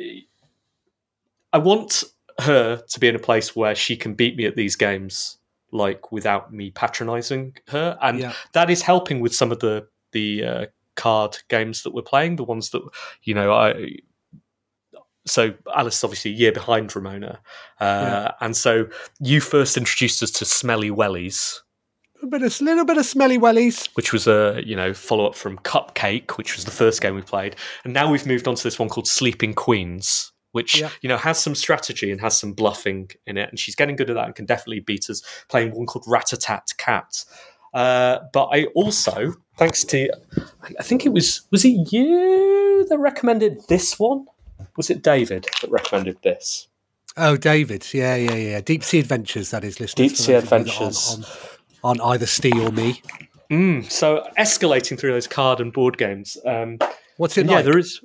i want her to be in a place where she can beat me at these games like without me patronizing her and Yeah. that is helping with some of the the uh, card games that we're playing the ones that you know i so Alice is obviously a year behind Ramona, uh, Yeah. and so you first introduced us to Smelly Wellies, A bit of, little bit of smelly wellies. which was a you know follow up from Cupcake, which was the first game we played, and now we've moved on to this one called Sleeping Queens, which Yeah. you know has some strategy and has some bluffing in it, and she's getting good at that and can definitely beat us playing one called Rat-a-Tat Cat. Uh, but I also, thanks to, I- think it was was it you that recommended this one? Was it David that recommended this? Oh, David. Yeah, yeah, yeah. Deep Sea Adventures, that is, listeners. Deep Sea those of you that Adventures. aren't On, on either Ste or me. Mm, so escalating through those card and board games. Um, What's it and yeah, there is.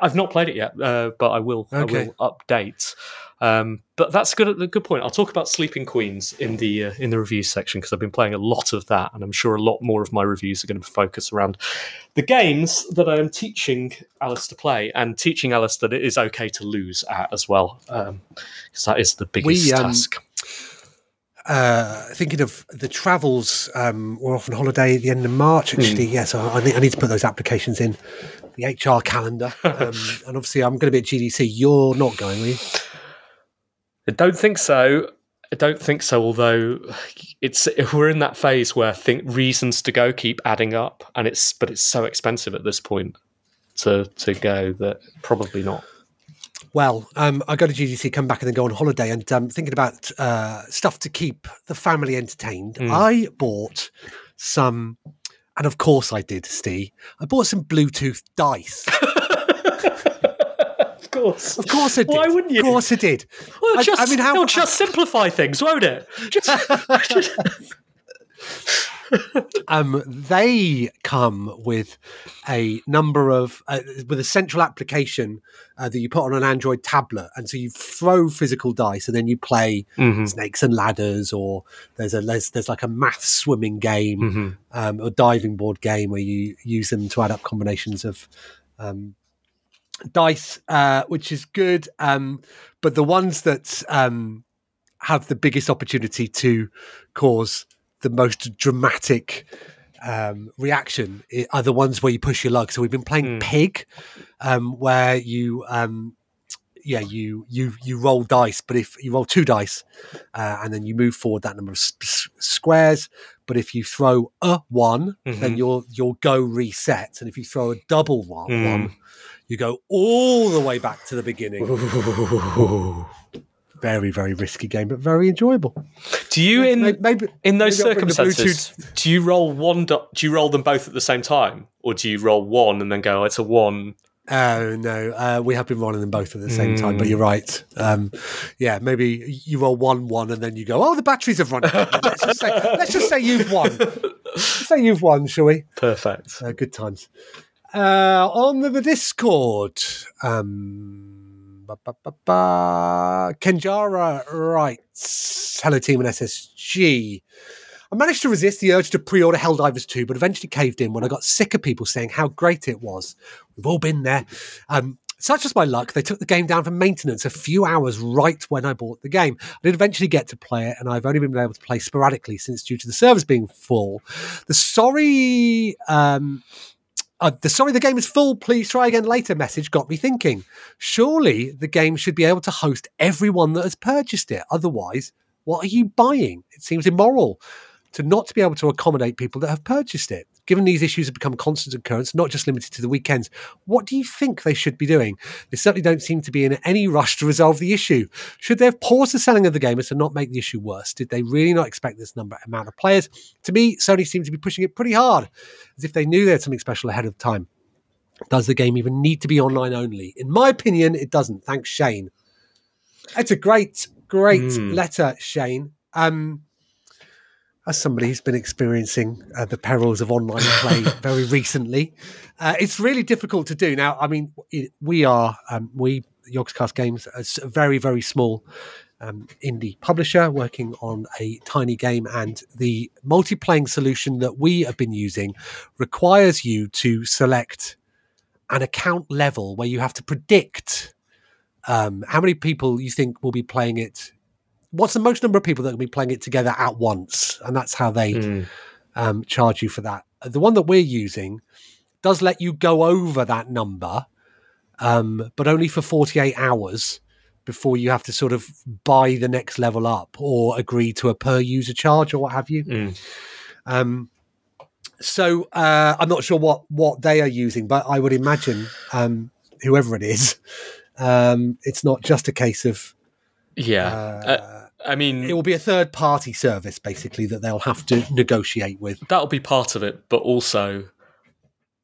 I've not played it yet, uh, but I will. Okay. I will update. Um, but that's a good. A good point. I'll talk about Sleeping Queens in the uh, in the review section because I've been playing a lot of that, and I'm sure a lot more of my reviews are going to focus around the games that I am teaching Alice to play, and teaching Alice that it is okay to lose at as well, because that is the biggest We, um, task. uh, thinking of the travels, um, we're off on holiday at the end of March. Actually, yes, yeah. So I I need to put those applications in the HR calendar. Um, <laughs> and obviously, I'm going to be at GDC. You're not going, are you? I don't think so. I don't think so. Although it's we're in that phase where think reasons to go keep adding up, and it's but it's so expensive at this point to to go that probably not. Well, um, I go to GDC, come back, and then go on holiday. And um, thinking about uh, stuff to keep the family entertained, Mm. I bought some, and of course I did, Ste. I bought some Bluetooth dice. <laughs> Of course, Of course I did. Why wouldn't you? Of course I did. Well, I- just, I mean, how- it'll just simplify things, won't it? <laughs> Just, um, they come with a number of uh, with a central application uh, that you put on an Android tablet, and so you throw physical dice, and then you play Mhm. snakes and ladders, or there's a there's, there's like a math swimming game, Mhm. um, or diving board game where you use them to add up combinations of um, dice, uh, which is good. Um, but the ones that um, have the biggest opportunity to cause the most dramatic um, reaction are the ones where you push your luck. So we've been playing Pig, um, where you. Um, yeah, you you you roll dice, but if you roll two dice, uh, and then you move forward that number of s- squares. But if you throw a one, then Mhm. your your go resets, and if you throw a double one, Mm. one you go all the way back to the beginning. Very very risky game, but very enjoyable. Do you in Maybe- maybe- in those maybe I'll bring the circumstances do you roll one? Do, do you roll them both at the same time, or do you roll one and then go? "Oh, It's a one. Oh no, uh, we have been rolling them both at the same time. But you're right. Um, yeah, maybe you roll one one and then you go, "Oh, the batteries have run." out." let's just say, let's just say you've won. Let's say you've won, shall we? Perfect. Uh, good times. Uh, on the, the Discord, um, Kenjara writes, "Hello, team and SSG." I managed to resist the urge to pre-order Helldivers 2, but eventually caved in when I got sick of people saying how great it was. We've all been there. Um, such was my luck, they took the game down for maintenance a few hours right when I bought the game. I did eventually get to play it, and I've only been able to play sporadically since due to the servers being full. The sorry, um, uh, sorry the game is full, please try again later message got me thinking. Surely the game should be able to host everyone that has purchased it. Otherwise, what are you buying? It seems immoral to not be able to accommodate people that have purchased it. Given these issues have become constant occurrence, not just limited to the weekends, what do you think they should be doing? They certainly don't seem to be in any rush to resolve the issue. Should they have paused the selling of the game as to not make the issue worse? Did they really not expect this number amount of players? To me, Sony seems to be pushing it pretty hard, as if they knew they had something special ahead of time. Does the game even need to be online only? In my opinion, it doesn't. Thanks, Shane. It's a great, great Mm. letter, Shane. Um, as somebody who's been experiencing uh, the perils of online play <laughs> very recently, uh, it's really difficult to do. Now, I mean, it, we are um, we Yogscast Games, a very very small um, indie publisher working on a tiny game, and the multiplaying solution that we have been using requires you to select an account level where you have to predict um, how many people you think will be playing it. What's the most number of people that will be playing it together at once? And that's how they Hmm. um, charge you for that. The one that we're using does let you go over that number, um, but only for 48 hours before you have to sort of buy the next level up or agree to a per user charge or what have you. Mm. Um, so uh, I'm not sure what what they are using, but I would imagine um, whoever it is, um, it's not just a case of Yeah. Uh, I mean, it will be a third party service basically that they'll have to negotiate with. that'll be part of it, but also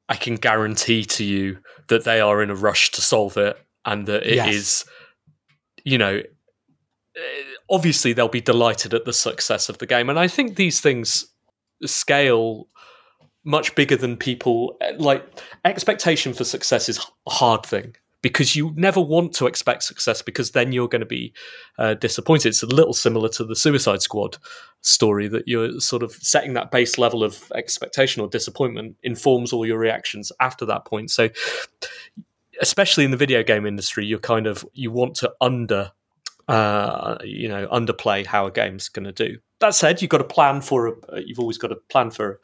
I can guarantee to you that they are in a rush to solve it and that it is, Yes. you know, eh, obviously they'll be delighted at the success of the game. And I think these things scale much bigger than people eh, like expectation for success is a hard thing because you never want to expect success because then you're going to be uh, disappointed. It's a little similar to the Suicide Squad story that you're sort of setting that base level of expectation or disappointment informs all your reactions after that point. So, especially in the video game industry, you're kind of you want to under. Uh, you know, underplay how a game's going to do. That said, you've got to plan for. A, you've always got to plan for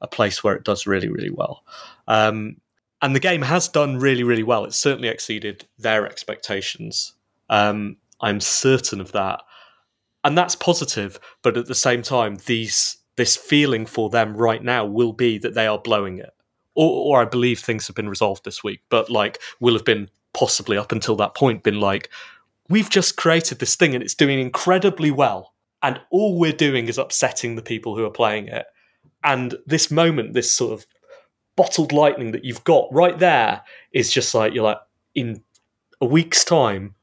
a place where it does really, really well. Um, and the game has done really, really well. It's certainly exceeded their expectations. Um, I'm certain of that, and that's positive. But at the same time, these this feeling for them right now will be that they are blowing it, or, or I believe things have been resolved this week. But like, will have been possibly up until that point been like, we've just created this thing and it's doing incredibly well, and all we're doing is upsetting the people who are playing it. And this moment, this sort of bottled lightning that you've got right there is just like you're like in a week's time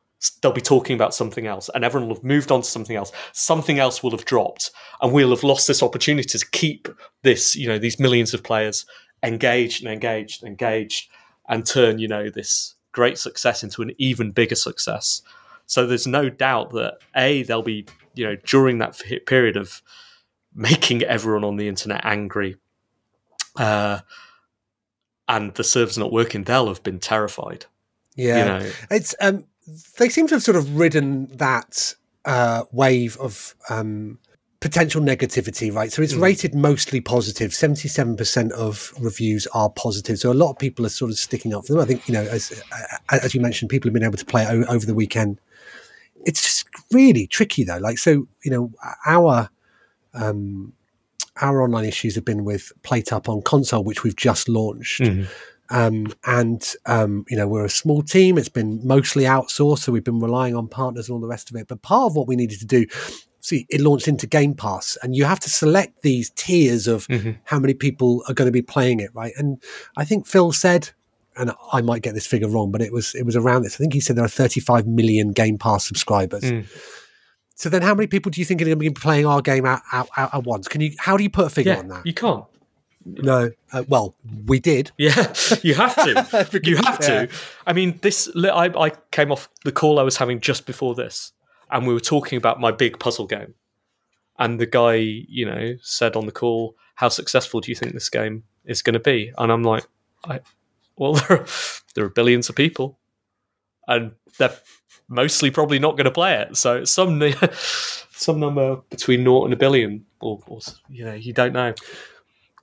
they'll be talking about something else and everyone will have moved on to something else. Something else will have dropped and we'll have lost this opportunity to keep this you know these millions of players engaged and engaged and engaged and turn you know this great success into an even bigger success. So there's no doubt that a they'll be you know during that period of making everyone on the internet angry uh, and the server's not working, they'll have been terrified. Yeah, You know. it's um, they seem to have sort of ridden that uh, wave of um, potential negativity, right? So it's Mm. rated mostly positive. Seventy-seven percent of reviews are positive. So a lot of people are sort of sticking up for them. I think you know, as uh, as you mentioned, people have been able to play o- over the weekend. It's just really tricky though. Like so, you know, our um, our online issues have been with PlateUp on console, which we've just launched. Mhm. Um, and um, you know we're a small team. It's been mostly outsourced, so we've been relying on partners and all the rest of it. But part of what we needed to do, see, it launched into Game Pass, and you have to select these tiers of how many people are going to be playing it, right? And I think Phil said, and I might get this figure wrong, but it was it was around this. I think he said there are 35 million Game Pass subscribers. Mm. So then, how many people do you think are going to be playing our game at, at, at, once? Can you? How do you put a figure Yeah, on that? you can't. No. Uh, well, we did. <laughs> Yeah, you have to. <laughs> you have Yeah. to. I mean, this. I, I came off the call I was having just before this, and we were talking about my big puzzle game. And the guy, you know, said on the call, "How successful do you think this game is going to be?" And I'm like, I, "Well, <laughs> there are, there are billions of people, and they're mostly probably not going to play it. So some <laughs> some number between naught and a billion, or, or you know, you don't know."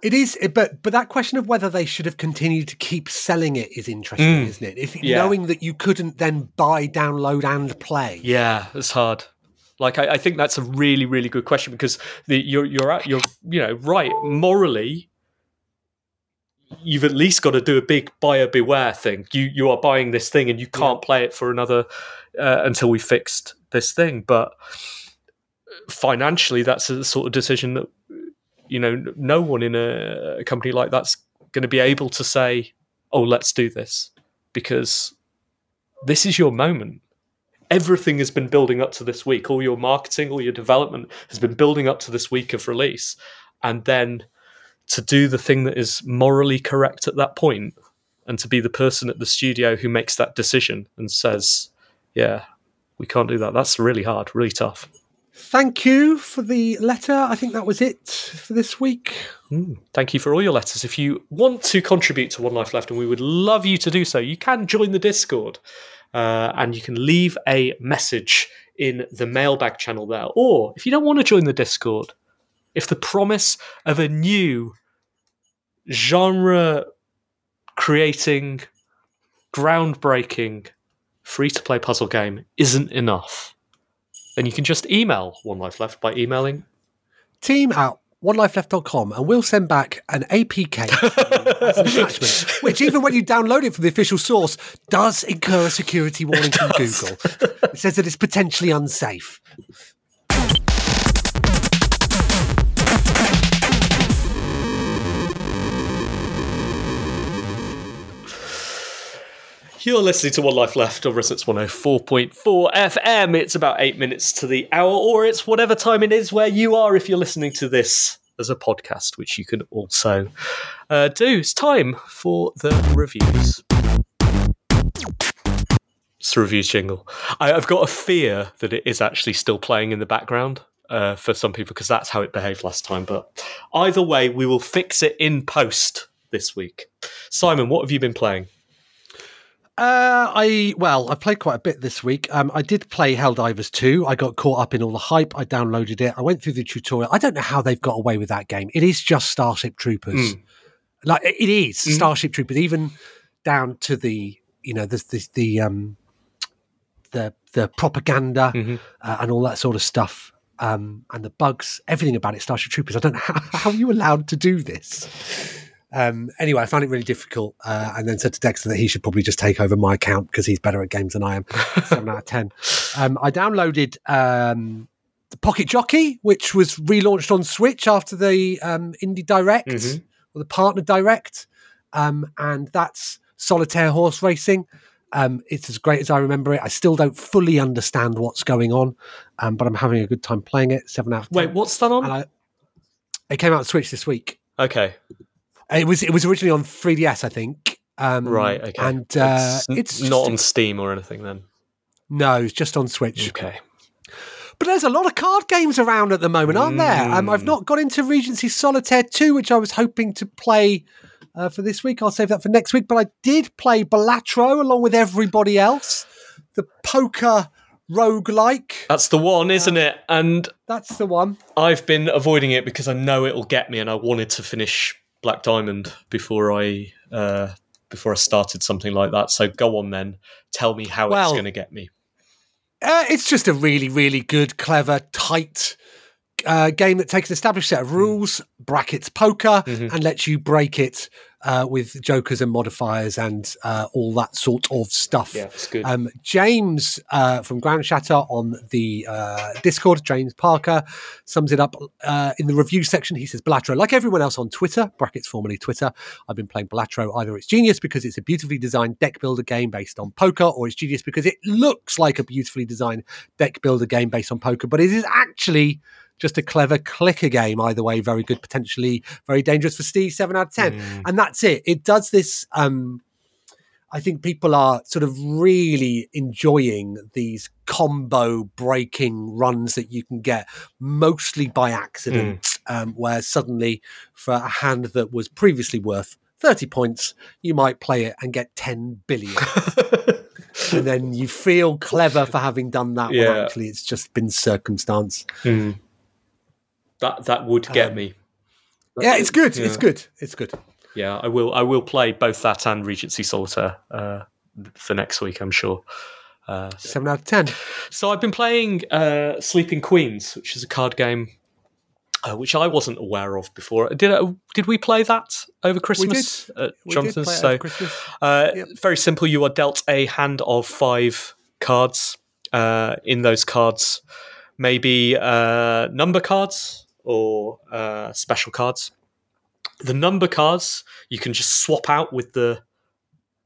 It is, but but that question of whether they should have continued to keep selling it is interesting, Mm. isn't it? If Yeah. knowing that you couldn't then buy, download, and play. Yeah, it's hard. Like I, I think that's a really, really good question because the, you're you're at- you're you know right morally. You've at least got to do a big buyer beware thing. You you are buying this thing and you can't play it for another uh, until we fixed this thing. But financially, that's a sort of decision that you know no one in a, a company like that's going to be able to say, "Oh, let's do this," because this is your moment everything has been building up to this week. All your marketing, all your development has been building up to this week of release. And then to do the thing that is morally correct at that point and to be the person at the studio who makes that decision and says, yeah, we can't do that. That's really hard, really tough. Thank you for the letter. I think that was it for this week. Thank you for all your letters. If you want to contribute to One Life Left, and we would love you to do so, you can join the Discord uh, and you can leave a message in the mailbag channel there. Or if you don't want to join the Discord, if the promise of a new genre creating, groundbreaking, free to play puzzle game isn't enough, then you can just email One Life Left by emailing Team at onelifeleft.com and we'll send back an APK <laughs> as an attachment, which even when you download it from the official source, does incur a security warning from <laughs> Google. It says that it's potentially unsafe. You're listening to One Life Left on Resonance 104.4 FM. It's about eight minutes to the hour, or it's whatever time it is where you are if you're listening to this as a podcast, which you can also uh, do. It's time for the reviews. It's the reviews jingle. I, I've got a fear that it is actually still playing in the background uh, for some people because that's how it behaved last time. But either way, we will fix it in post this week. Simon, what have you been playing? Uh, I well, I played quite a bit this week. Um, I did play Helldivers 2. I got caught up in all the hype. I downloaded it. I went through the tutorial. I don't know how they've got away with that game. It is just Starship Troopers. Mm. Like it is Mm. Starship Troopers, even down to the you know the the, the um the the propaganda Mm-hmm. uh, and all that sort of stuff. Um, and the bugs, everything about it, Starship Troopers. I don't know <laughs> how, how are you allowed to do this. Um, anyway, I found it really difficult, uh, and then said to Dexter that he should probably just take over my account because he's better at games than I am. <laughs> Seven out of ten. Um, I downloaded um, the Pocket Jockey, which was relaunched on Switch after the um, Indie Direct Mhm. or the Partner Direct, um, and that's solitaire horse racing. Um, it's as great as I remember it. I still don't fully understand what's going on, um, but I'm having a good time playing it. Seven out. Wait, what's that on? I, it came out on Switch this week. Okay, It was it was originally on 3DS, I think. Um, right. Okay, And uh, n- it's, not on Steam or anything then. No, it's just on Switch. Okay. But there's a lot of card games around at the moment, aren't there? Um. I've not got into Regency Solitaire 2, which I was hoping to play uh, for this week. I'll save that for next week. But I did play Balatro along with everybody else. The poker roguelike. That's the one, isn't it? And That's the one. I've been avoiding it because I know it'll get me, and I wanted to finish Black Diamond before I uh, before I started something like that. So go on then, tell me how it's going to get me. Uh, it's just a really, really good, clever, tight uh, game that takes an established set of rules, brackets poker, Mhm. and lets you break it uh, with jokers and modifiers and uh, all that sort of stuff. Yeah, it's good. Um, James uh, from Grand Shatter on the uh, Discord, James Parker, sums it up uh, in the review section. He says, Balatro, like everyone else on Twitter, brackets formerly Twitter, I've been playing Balatro. Either it's genius because it's a beautifully designed deck builder game based on poker, or it's genius because it looks like a beautifully designed deck builder game based on poker, but it is actually just a clever clicker game. Either way, very good, potentially very dangerous for Ste. Seven out of ten, Mm. and that's it. It does this. Um, I think people are sort of really enjoying these combo breaking runs that you can get mostly by accident, um, where suddenly for a hand that was previously worth 30 points, you might play it and get 10 billion. <laughs> and then you feel clever for having done that when actually it's just been circumstance. Mm. That that would get Um, me. Yeah, it's good. It's good. It's good. Yeah, I will. I will play both that and Regency Solitaire uh, for next week. I'm sure. Uh, Seven out of 10. so I've been playing uh, Sleeping Queens, which is a card game uh, which I wasn't aware of before. Did uh, did we play that over Christmas did. at We did Jonathan's? play so Christmas. Uh, Yep. very simple. You are dealt a hand of five cards. Uh, in those cards, maybe uh, number cards or uh, special cards. The number cards you can just swap out with the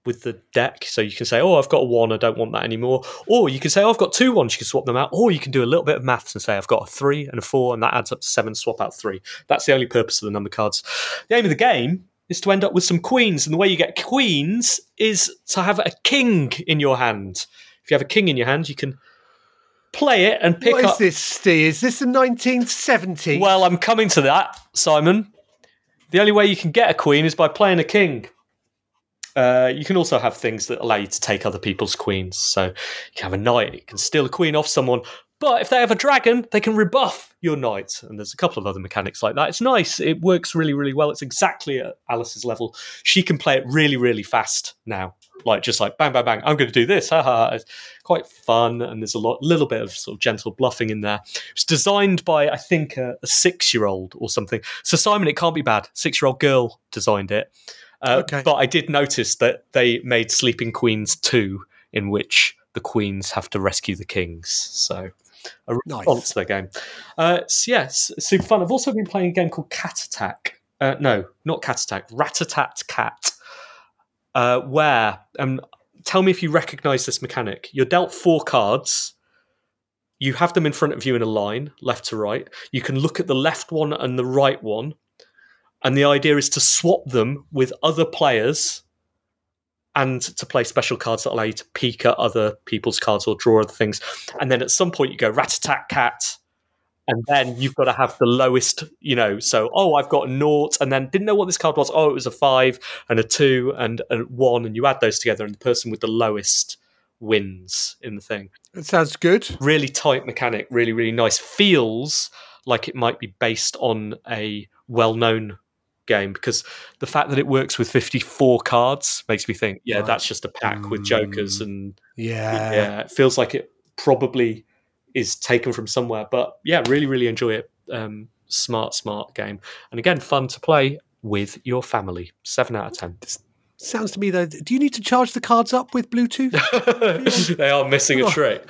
with the deck. So you can say, "Oh, I've got a one. I don't want that anymore." Or you can say, "Oh, I've got two ones." You can swap them out. Or you can do a little bit of maths and say, "I've got a three and a four, and that adds up to seven. Swap out three." That's the only purpose of the number cards. The aim of the game is to end up with some queens, and the way you get queens is to have a king in your hand. If you have a king in your hand, you can play it and pick What is up. this, Ste? Is this the 1970s? Well, I'm coming to that, Simon. The only way you can get a queen is by playing a king. Uh, you can also have things that allow you to take other people's queens. So you can have a knight, it can steal a queen off someone. But if they have a dragon, they can rebuff your knight. And there's a couple of other mechanics like that. It's nice. It works really, really well. It's exactly at Alice's level. She can play it really, really fast now. Like just like bang, bang, bang. I'm going to do this. Haha. It's quite fun, and there's a lot, little bit of sort of gentle bluffing in there. It's designed by I think a, a six-year-old or something. So Simon, it can't be bad. Six-year-old girl designed it. Uh, Okay. But I did notice that they made Sleeping Queens two, in which the queens have to rescue the kings. So a Nice. to their game. Uh, so yes, super fun. I've also been playing a game called Cat Attack. Uh, no, not Cat Attack. Rat a Tat Cat. Uh, where um, tell me if you recognise this mechanic. You're dealt four cards. You have them in front of you in a line, left to right. You can look at the left one and the right one, and the idea is to swap them with other players and to play special cards that allow you to peek at other people's cards or draw other things. And then at some point you go rat tat cat, and then you've got to have the lowest, you know. So oh, I've got a naught, and then didn't know what this card was. Oh, it was a five and a two and a one, and you add those together, and the person with the lowest wins in the thing. It sounds good. Really tight mechanic, really really nice. Feels like it might be based on a well-known game because the fact that it works with 54 cards makes me think yeah Right. that's just a pack with jokers and Yeah. yeah it feels like it probably is taken from somewhere but yeah really really enjoy it um smart smart game and again fun to play with your family 7 out of 10 Sounds to me though. Do you need to charge the cards up with Bluetooth? <laughs> they are missing a trick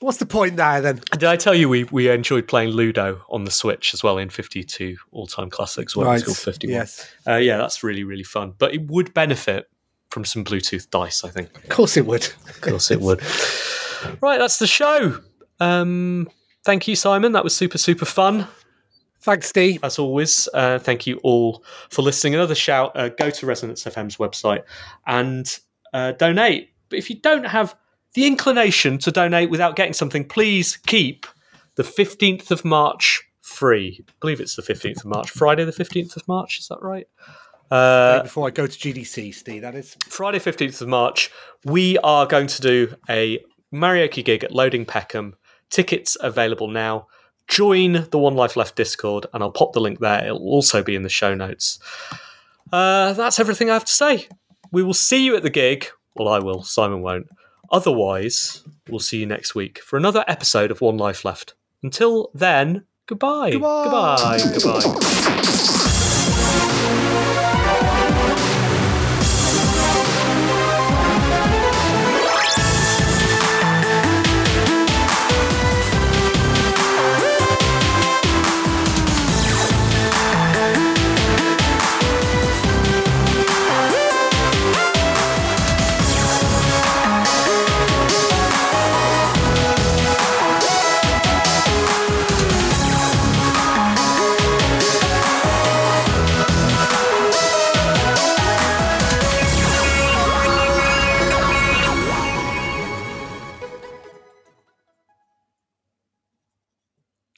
What's the point there then? did i tell you we, we enjoyed playing ludo on the switch as well in 52 all-time classics well it's called 51 Yes. uh, yeah that's really really fun but it would benefit from some bluetooth dice i think Of course it would. Of course it would. right, that's the show. Um, thank you, Simon. That was super, super fun. Thanks, Ste. As always, uh, thank you all for listening. Another shout uh, go to Resonance FM's website and uh, donate. But if you don't have the inclination to donate without getting something, please keep the 15th of March free. I believe it's the 15th of March. Friday, the 15th of March. Is that right? Uh, Before I go to GDC, Ste, that is. Friday, 15th of March, we are going to do a Maraoke gig at Loading Peckham. Tickets available now. Join the One Life Left Discord, and I'll pop the link there. It'll also be in the show notes. Uh, that's everything I have to say. We will see you at the gig. Well, I will. Simon won't. Otherwise, we'll see you next week for another episode of One Life Left. Until then, goodbye. Goodbye. Goodbye. Goodbye. <laughs>